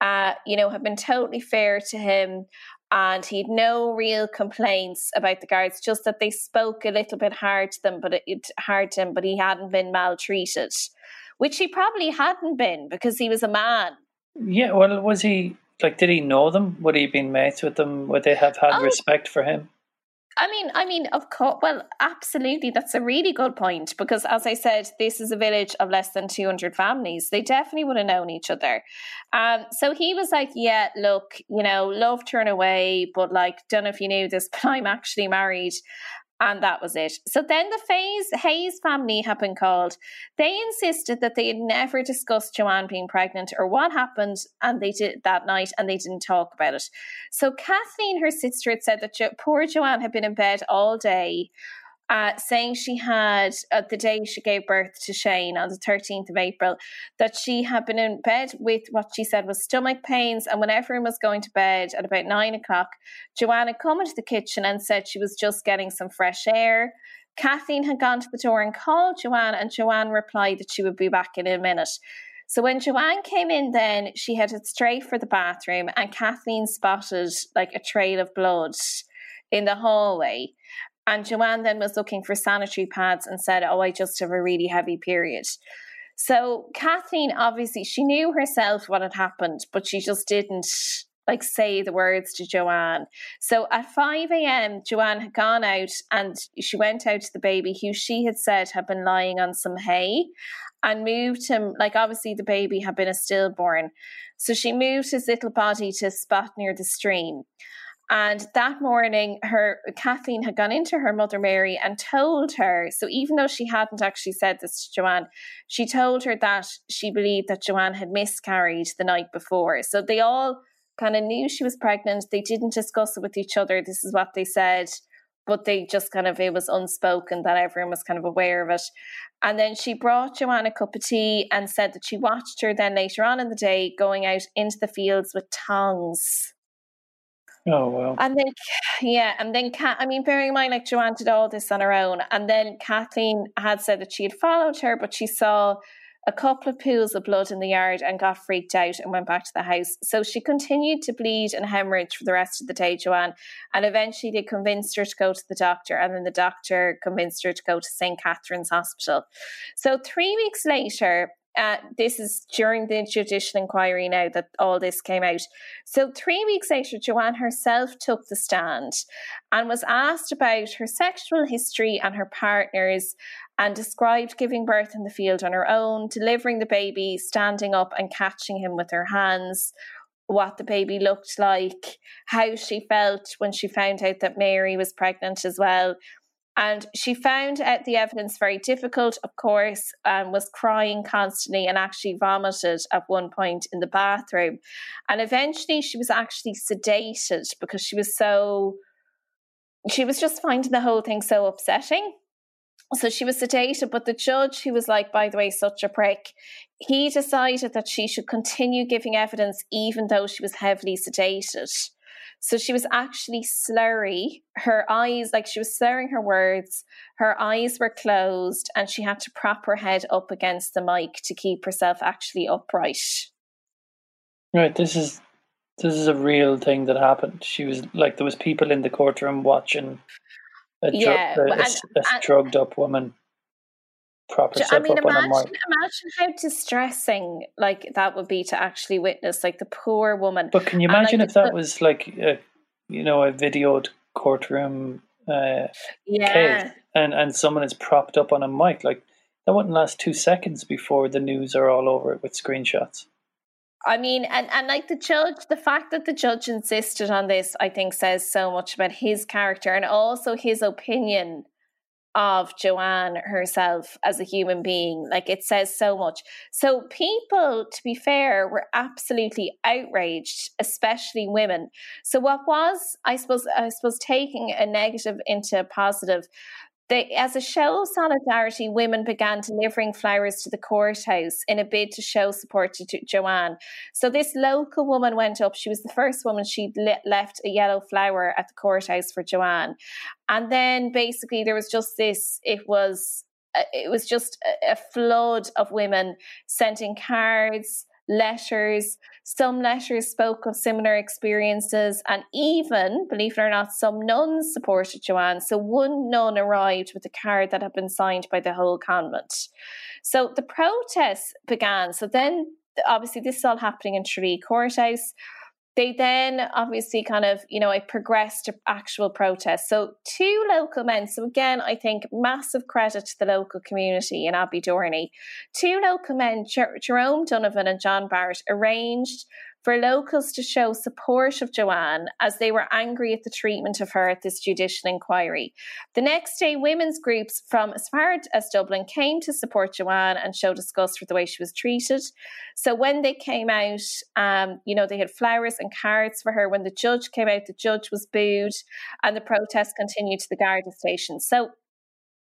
S2: uh, you know, had been totally fair to him and he had no real complaints about the guards, just that they spoke a little bit hard to them, but it, hard to him, but he hadn't been maltreated, which he probably hadn't been because he was a man.
S3: Yeah, well, was he like? Did he know them? Would he have been mates with them? Would they have had oh, respect for him?
S2: I mean, I mean, of course. Well, absolutely, that's a really good point because, as I said, this is a village of less than two hundred families. They definitely would have known each other. Um, so he was like, "Yeah, look, you know, love turn away, but like, don't know if you knew this, but I'm actually married." And that was it. So then the Faze, Hayes family have been called. They insisted that they had never discussed Joanne being pregnant or what happened, and they did that night, and they didn't talk about it. So Kathleen, her sister, had said that jo- poor Joanne had been in bed all day uh, saying she had, uh, the day she gave birth to Shane on the 13th of April, that she had been in bed with what she said was stomach pains. And when everyone was going to bed at about nine o'clock, Joanna come into the kitchen and said she was just getting some fresh air. Kathleen had gone to the door and called Joanne, and Joanne replied that she would be back in a minute. So when Joanne came in, then she headed straight for the bathroom, and Kathleen spotted like a trail of blood in the hallway. And Joanne then was looking for sanitary pads and said, Oh, I just have a really heavy period. So Kathleen, obviously, she knew herself what had happened, but she just didn't like say the words to Joanne. So at 5 a.m., Joanne had gone out and she went out to the baby who she had said had been lying on some hay and moved him. Like, obviously, the baby had been a stillborn. So she moved his little body to a spot near the stream. And that morning, her Kathleen had gone into her mother Mary and told her. So even though she hadn't actually said this to Joanne, she told her that she believed that Joanne had miscarried the night before. So they all kind of knew she was pregnant. They didn't discuss it with each other. This is what they said, but they just kind of it was unspoken that everyone was kind of aware of it. And then she brought Joanne a cup of tea and said that she watched her then later on in the day going out into the fields with tongs
S3: Oh well.
S2: And then, yeah, and then I mean, bearing in mind, like Joanne did all this on her own, and then Kathleen had said that she had followed her, but she saw a couple of pools of blood in the yard and got freaked out and went back to the house. So she continued to bleed and hemorrhage for the rest of the day, Joanne. And eventually they convinced her to go to the doctor, and then the doctor convinced her to go to St. Catherine's Hospital. So three weeks later, uh, this is during the judicial inquiry now that all this came out. So, three weeks later, Joanne herself took the stand and was asked about her sexual history and her partners and described giving birth in the field on her own, delivering the baby, standing up and catching him with her hands. What the baby looked like, how she felt when she found out that Mary was pregnant as well, and she found out the evidence very difficult, of course, and was crying constantly and actually vomited at one point in the bathroom. And eventually she was actually sedated because she was so, she was just finding the whole thing so upsetting. so she was sedated, but the judge, who was like, by the way, such a prick, he decided that she should continue giving evidence even though she was heavily sedated. So she was actually slurry. Her eyes, like she was slurring her words, her eyes were closed, and she had to prop her head up against the mic to keep herself actually upright.
S3: Right. This is this is a real thing that happened. She was like there was people in the courtroom watching a, yeah, a, a, and, a drugged up woman prop herself I mean,
S2: imagine,
S3: on a.
S2: Imagine how distressing like that would be to actually witness, like the poor woman.
S3: But can you imagine and, like, if that was like a, you know a videoed courtroom uh, yeah. case and and someone is propped up on a mic like that wouldn't last two seconds before the news are all over it with screenshots.
S2: I mean, and, and like the judge, the fact that the judge insisted on this, I think, says so much about his character and also his opinion of Joanne herself as a human being. Like it says so much. So people, to be fair, were absolutely outraged, especially women. So what was, I suppose, I suppose taking a negative into a positive they, as a show of solidarity, women began delivering flowers to the courthouse in a bid to show support to, to Joanne. So this local woman went up. She was the first woman. She left a yellow flower at the courthouse for Joanne, and then basically there was just this. It was uh, it was just a, a flood of women sending cards letters. Some letters spoke of similar experiences, and even, believe it or not, some nuns supported Joanne. So one nun arrived with a card that had been signed by the whole convent. So the protests began. So then, obviously, this is all happening in Tralee Courthouse they then obviously kind of, you know, I progressed to actual protests. So two local men, so again, I think massive credit to the local community in Abbeydorney. Two local men, Jer- Jerome Donovan and John Barrett, arranged for locals to show support of Joanne as they were angry at the treatment of her at this judicial inquiry. The next day, women's groups from as far as Dublin came to support Joanne and show disgust for the way she was treated. So when they came out, um, you know, they had flowers and cards for her. When the judge came out, the judge was booed, and the protest continued to the Garda station. So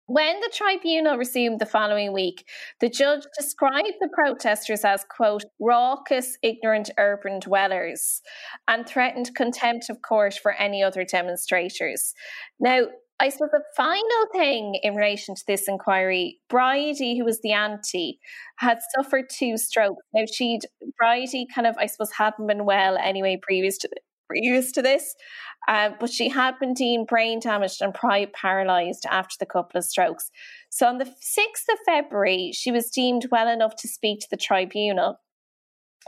S2: when the tribunal resumed the following week, the judge described the protesters as, quote, raucous, ignorant urban dwellers and threatened contempt of court for any other demonstrators. Now, I suppose the final thing in relation to this inquiry, Bridie, who was the auntie, had suffered two strokes. Now she'd Bridie kind of, I suppose, hadn't been well anyway previous to previous to this, uh, but she had been deemed brain damaged and paralysed after the couple of strokes. So on the 6th of February, she was deemed well enough to speak to the tribunal.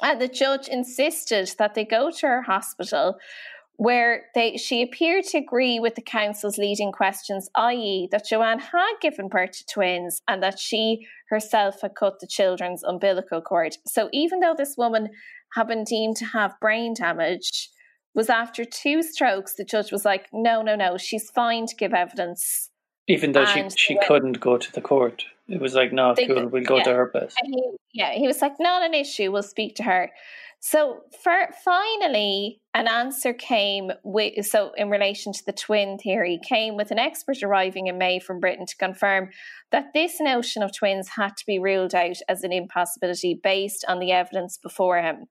S2: And the judge insisted that they go to her hospital where they she appeared to agree with the council's leading questions, i.e., that Joanne had given birth to twins and that she herself had cut the children's umbilical cord. So even though this woman had been deemed to have brain damage, was after two strokes, the judge was like, no, no, no, she's fine to give evidence.
S3: Even though and she, she couldn't go to the court. It was like, no, they, cool, we'll go yeah. to her place.
S2: He, yeah, he was like, not an issue, we'll speak to her. So for finally, an answer came with so in relation to the twin theory came with an expert arriving in May from Britain to confirm that this notion of twins had to be ruled out as an impossibility based on the evidence before him.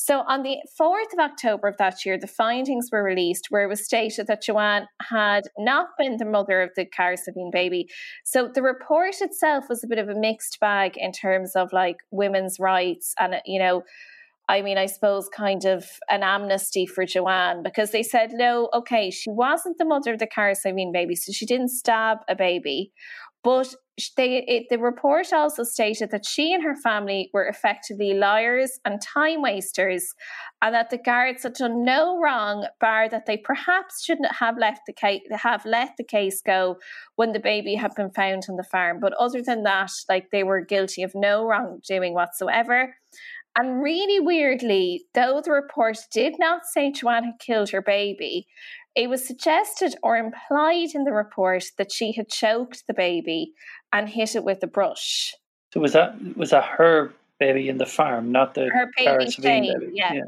S2: So on the 4th of October of that year, the findings were released where it was stated that Joanne had not been the mother of the Cahersiveen baby. So the report itself was a bit of a mixed bag in terms of like women's rights and, uh, you know, I mean, I suppose kind of an amnesty for Joanne because they said, no, okay, she wasn't the mother of the Cahersiveen baby, so she didn't stab a baby. But they, it, the report also stated that she and her family were effectively liars and time wasters, and that the guards had done no wrong, bar that they perhaps shouldn't have left the case, have let the case go when the baby had been found on the farm. But other than that, like they were guilty of no wrongdoing whatsoever. And really weirdly, though the report did not say Joanne had killed her baby, it was suggested or implied in the report that she had choked the baby and hit it with a brush.
S3: So was that was that her baby in the farm, not the
S2: her baby Shane, baby? Yeah. yeah.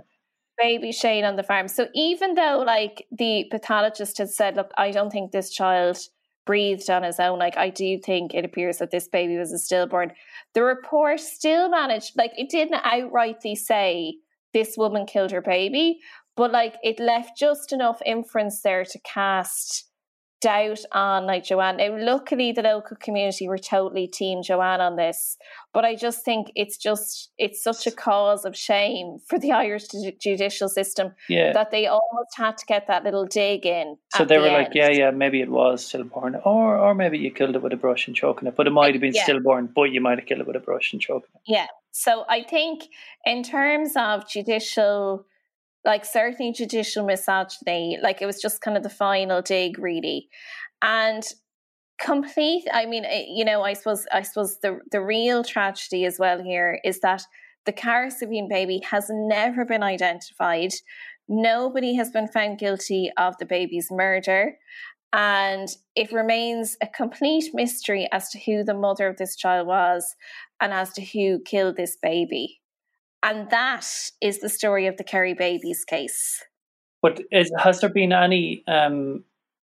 S2: Baby Shane on the farm. So even though like the pathologist had said, look, I don't think this child breathed on his own. Like I do think it appears that this baby was a stillborn. The report still managed, like it didn't outrightly say this woman killed her baby, but like it left just enough inference there to cast doubt on like Joanne. Now, luckily, the local community were totally team Joanne on this, but I just think it's just it's such a cause of shame for the Irish judicial system
S3: yeah.
S2: that they almost had to get that little dig in.
S3: So they
S2: the
S3: were
S2: end.
S3: like, yeah, yeah, maybe it was stillborn, or or maybe you killed it with a brush and choking it, but it might have been
S2: Yeah.
S3: stillborn, but you might have killed it with a brush and choking it.
S2: Yeah. So I think in terms of judicial, like certainly judicial misogyny, like it was just kind of the final dig, really, and complete. I mean, eh, you know, I suppose I suppose the the real tragedy as well here is that the Cahersiveen baby has never been identified. Nobody has been found guilty of the baby's murder. And it remains a complete mystery as to who the mother of this child was and as to who killed this baby. And that is the story of the Kerry babies case.
S3: But is, has there been any um,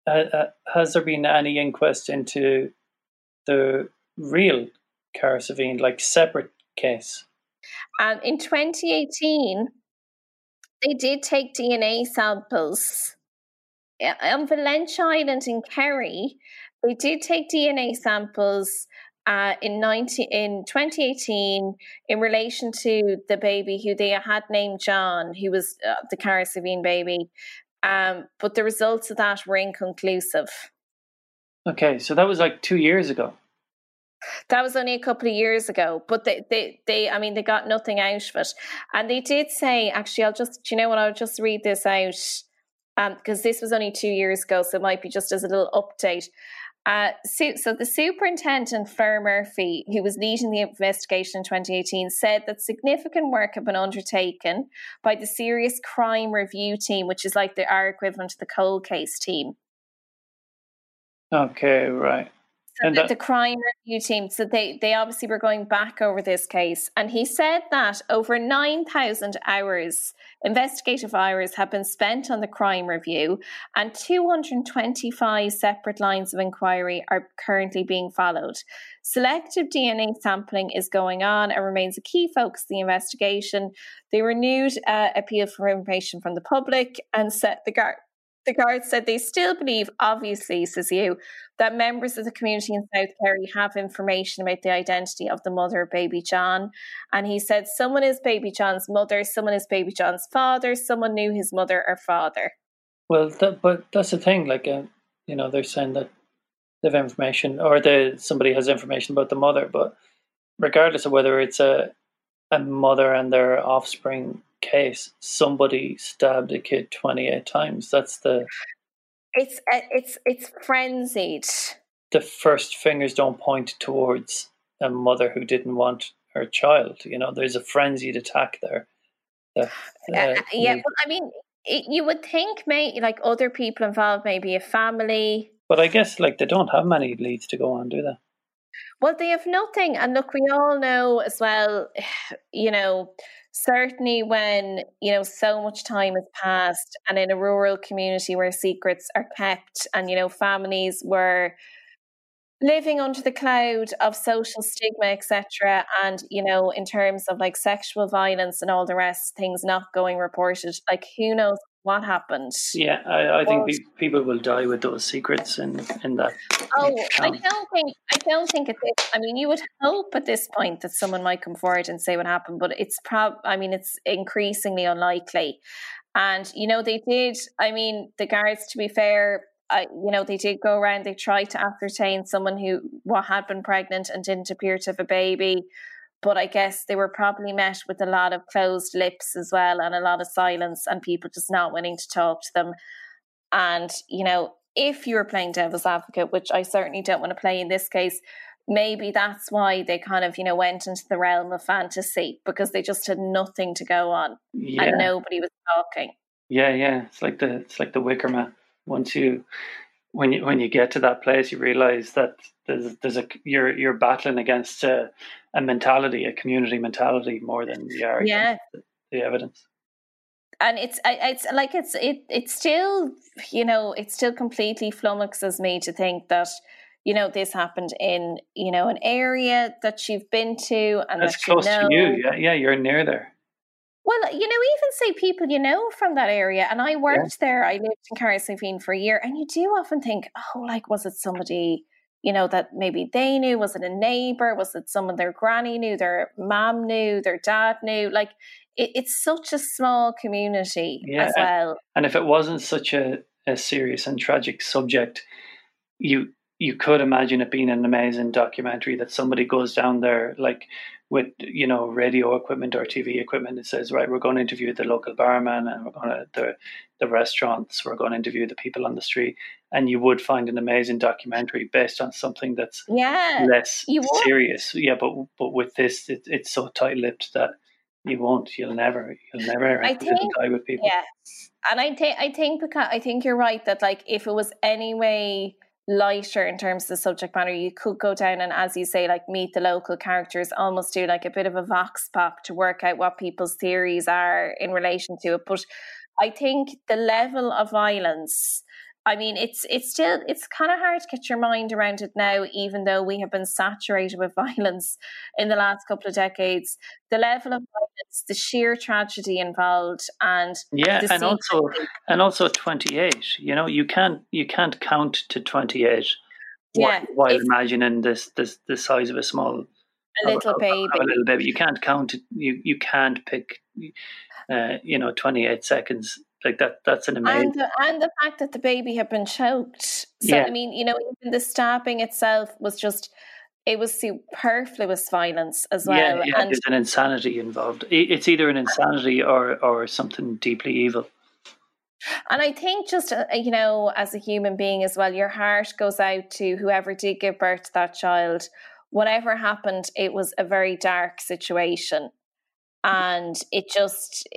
S3: uh, uh, has there been any inquest into the real Cahersiveen, like separate case?
S2: Um, in 2018, they did take DNA samples Uh, on Valentia Island in Kerry. They did take DNA samples uh, in 19, in 2018 in relation to the baby who they had named John, who was uh, the Cahersiveen baby. Um, but the results of that were inconclusive.
S3: Okay, so that was like two years ago.
S2: That was only a couple of years ago, but they, they, they, I mean, they got nothing out of it. And they did say, actually, I'll just, do you know what? I'll just read this out because um, this was only two years ago, so it might be just as a little update. Uh, so, so the superintendent, Flor Murphy, who was leading the investigation in 2018, said that significant work had been undertaken by the Serious Crime Review Team, which is like the our equivalent to the cold case team.
S3: Okay, right. And
S2: the,
S3: that-
S2: the crime review team. So they they obviously were going back over this case, and he said that over nine thousand hours, investigative hours, have been spent on the crime review, and two hundred twenty five separate lines of inquiry are currently being followed. Selective DNA sampling is going on and remains a key focus of the investigation. They renewed uh, appeal for information from the public and set the guard. The guards said they still believe, obviously, says you, that members of the community in South Kerry have information about the identity of the mother of baby John. And he said someone is baby John's mother, someone is baby John's father, someone knew his mother or father.
S3: Well, that, but that's the thing. Like, uh, you know, they're saying that they have information, or the somebody has information about the mother. But regardless of whether it's a a mother and their offspring case, somebody stabbed a kid twenty eight times. That's the
S2: It's uh, it's it's frenzied.
S3: the first fingers don't point towards a mother who didn't want her child. You know, there's a frenzied attack there.
S2: Uh,
S3: uh,
S2: yeah, well, I mean, it, you would think, maybe like other people involved, maybe a family.
S3: but I guess like they don't have many leads to go on, do they?
S2: Well, they have nothing. And look, we all know as well, you know, certainly when, you know, so much time has passed and in a rural community where secrets are kept and, you know, families were living under the cloud of social stigma, etc. And, you know, in terms of like sexual violence and all the rest, things not going reported, like who knows what happens?
S3: Yeah, I, I think pe- people will die with those secrets in in that.
S2: Oh, I
S3: Um,
S2: don't think I don't think it's. it. I mean, you would hope at this point that someone might come forward and say what happened, but it's prob. I mean, it's increasingly unlikely. And you know, they did. I mean, the guards. To be fair, I, you know, they did go around. They tried to ascertain someone who what had been pregnant and didn't appear to have a baby. But I guess they were probably met with a lot of closed lips as well, and a lot of silence, and people just not willing to talk to them. And, you know, if you're playing devil's advocate, which I certainly don't want to play in this case, maybe that's why they kind of, you know, went into the realm of fantasy because they just had nothing to go on
S3: Yeah,
S2: and nobody was talking.
S3: yeah, yeah. It's like the it's like the Wicker Man. Once you when you when you get to that place, you realize that there's there's a you're you're battling against a, a mentality, a community mentality, more than you are
S2: Yeah.
S3: the, the evidence.
S2: and it's it's like it's it it's still you know it still completely flummoxes me to think that you know this happened in you know an area that you've been to and
S3: that's
S2: that
S3: close
S2: know,
S3: to you. Yeah, yeah, you're near there.
S2: Well, you know, even say people you know from that area, and I worked yeah. there. I lived in Carrickfergus for a year, and you do often think, oh, like was it somebody you know that maybe they knew? Was it a neighbor? Was it someone their granny knew, their mom knew, their dad knew? Like it, it's such a small community yeah, as well.
S3: And if it wasn't such a, a serious and tragic subject, you you could imagine it being an amazing documentary that somebody goes down there like with you know radio equipment or TV equipment and says right we're going to interview the local barman and we're going to the the restaurants we're going to interview the people on the street and you would find an amazing documentary based on something that's
S2: yeah
S3: less serious yeah but but with this it, it's so tight-lipped that you won't you'll never you'll never
S2: I think,
S3: die with people
S2: yeah and I think I think because I think you're right that like if it was any way lighter in terms of the subject matter. You could go down and, as you say, like meet the local characters, almost do like a bit of a vox pop to work out what people's theories are in relation to it. But I think the level of violence I mean, it's it's still it's kind of hard to get your mind around it now, even though we have been saturated with violence in the last couple of decades. The level of violence, the sheer tragedy involved, and
S3: yeah, and also and also twenty eight. You know, you can't you can't count to twenty eight. Yeah, while imagining this this the size of a small
S2: a little baby,
S3: a, a little baby, you can't count it. You you can't pick. Uh, you know, twenty eight seconds like that that's an amazing
S2: and the, and the fact that the baby had been choked so yeah. i mean you know even the stabbing itself was just it was superfluous violence as well
S3: yeah, yeah and there's an insanity involved it's either an insanity or or something deeply evil
S2: and I think just, uh, you know, as a human being as well, your heart goes out to whoever did give birth to that child. Whatever happened, it was a very dark situation. And it just,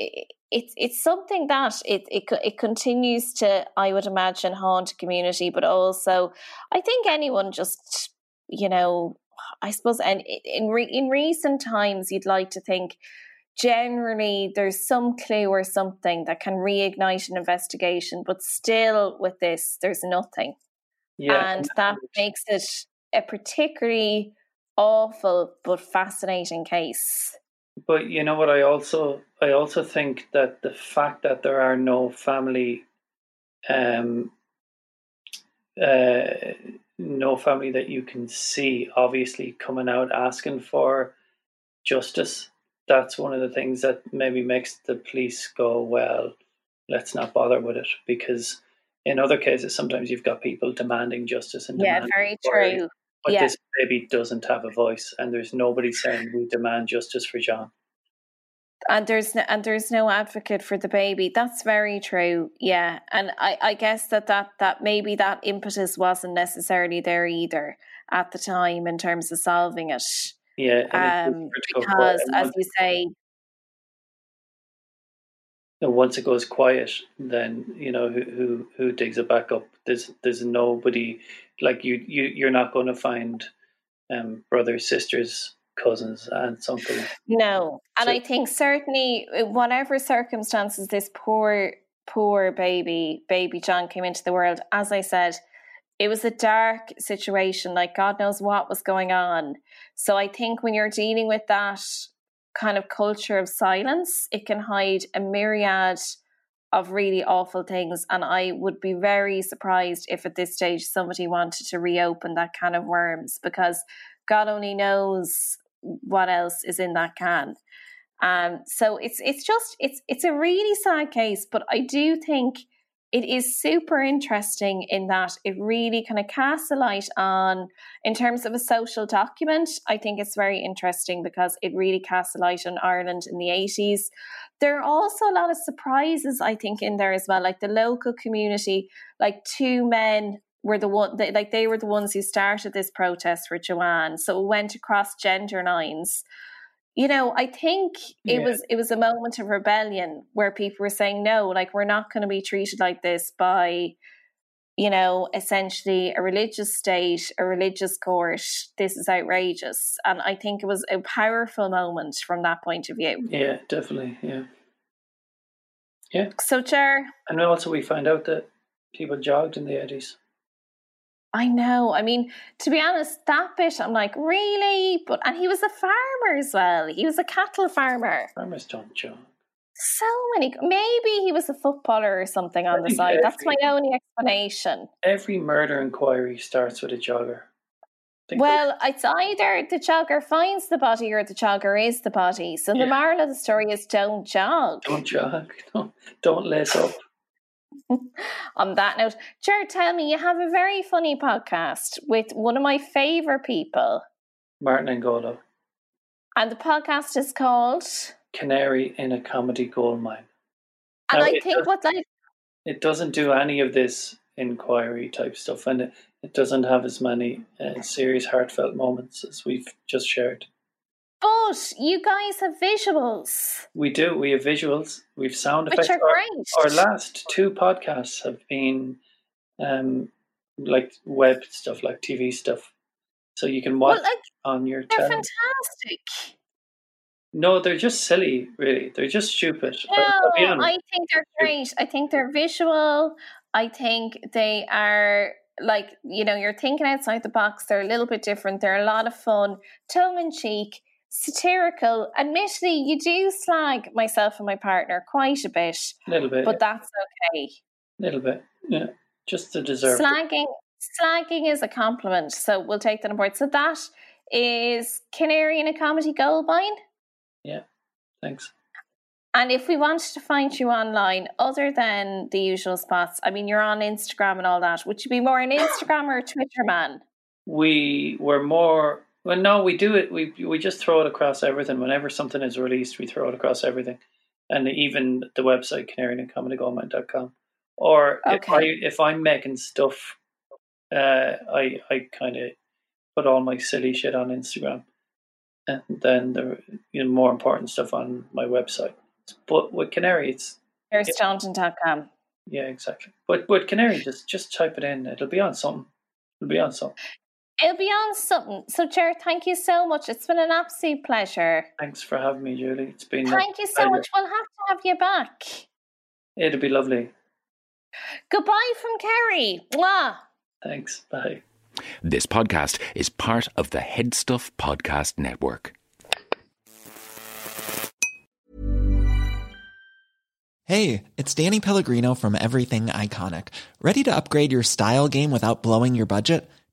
S2: it's it's something that it, it it continues to I would imagine haunt a community, but also I think anyone just you know I suppose and in re, in recent times you'd like to think generally there's some clue or something that can reignite an investigation, but still with this there's nothing, yeah, and that makes it a particularly awful but fascinating case.
S3: But you know what? I also I also think that the fact that there are no family, um, uh, no family that you can see, obviously coming out asking for justice. That's one of the things that maybe makes the police go, well, let's not bother with it because in other cases sometimes you've got people demanding justice and
S2: yeah, very true.
S3: But
S2: yeah.
S3: this baby doesn't have a voice, and there's nobody saying we demand justice for John.
S2: And there's no, and there's no advocate for the baby. That's very true. Yeah, and I, I guess that, that that maybe that impetus wasn't necessarily there either at the time in terms of solving it.
S3: Yeah,
S2: um, because as you say,
S3: and once it goes quiet, then you know who who who digs it back up. There's there's nobody like you you you're not going to find um, brothers, sisters, cousins, aunts, uncles.
S2: No, and so, I think certainly uh, whatever circumstances this poor poor baby baby John came into the world, as I said. It was a dark situation, like God knows what was going on. So I think when you're dealing with that kind of culture of silence, it can hide a myriad of really awful things. And I would be very surprised if at this stage somebody wanted to reopen that can of worms because God only knows what else is in that can. Um, so it's it's just it's it's a really sad case, but I do think it is super interesting in that it really kind of casts a light on, in terms of a social document, I think it's very interesting because it really casts a light on Ireland in the 80s. There are also a lot of surprises, I think, in there as well, like the local community, like two men were the one they, like they were the ones who started this protest for Joanne. So it went across gender lines you know i think it yeah. was it was a moment of rebellion where people were saying no like we're not going to be treated like this by you know essentially a religious state a religious court this is outrageous and i think it was a powerful moment from that point of view
S3: yeah definitely yeah Yeah.
S2: So, chair
S3: And also, we find out that people jogged in the 80s.
S2: I know. I mean, to be honest, that bit, I'm like, really? But and he was a farmer as well. He was a cattle farmer.
S3: Farmers don't jog.
S2: So many. Maybe he was a footballer or something on the side. That's my only explanation.
S3: Every murder inquiry starts with a jogger.
S2: Well, it's either the jogger finds the body or the jogger is the body. So yeah. the moral of the story is don't jog.
S3: Don't jog. Don't, don't lace up.
S2: On that note, Jer, tell me, you have a very funny podcast with one of my favourite people,
S3: Martin Angolo.
S2: And the podcast is called
S3: Canary in a Comedy Gold Mine.
S2: And now, I think what like
S3: it doesn't do any of this inquiry type stuff, and it, it doesn't have as many uh, serious, heartfelt moments as we've just shared.
S2: But you guys have visuals.
S3: We do. We have visuals. We've sound
S2: effects. Which are great.
S3: Our, our last two podcasts have been um, like web stuff, like TV stuff. So you can watch well, like, on your.
S2: They're fantastic.
S3: No, they're just silly. Really, they're just stupid.
S2: No, I think they're great. I think they're visual. I think they are like you know you're thinking outside the box. They're a little bit different. They're a lot of fun, tongue in cheek satirical. Admittedly, you do slag myself and my partner quite a bit.
S3: A little bit.
S2: But yeah. that's okay.
S3: A little bit. Yeah. Just to deserve
S2: Slagging slagging is a compliment, so we'll take that on board. So that is Canary in a Comedy Gold Mine.
S3: Yeah. Thanks.
S2: And if we wanted to find you online, other than the usual spots, I mean, you're on Instagram and all that. Would you be more an Instagram or Twitter man?
S3: We were more well, no, we do it. We we just throw it across everything. Whenever something is released, we throw it across everything, and even the website canaryinacomedygolmine.com. Or okay. if I if I'm making stuff, uh, I I kind of put all my silly shit on Instagram, and then the you know, more important stuff on my website. But with Canary, it's
S2: Staunton.com.
S3: Yeah, exactly. But with Canary, just just type it in. It'll be on something. It'll be on something.
S2: It'll be on something. So, Jer, thank you so much. It's been an absolute pleasure.
S3: Thanks for having me, Julie. It's been.
S2: Thank you so pleasure. much. We'll have to have you back.
S3: It'll be lovely.
S2: Goodbye from Kerry. Mwah.
S3: Thanks. Bye.
S4: This podcast is part of the Headstuff Podcast Network.
S5: Hey, it's Danny Pellegrino from Everything Iconic. Ready to upgrade your style game without blowing your budget?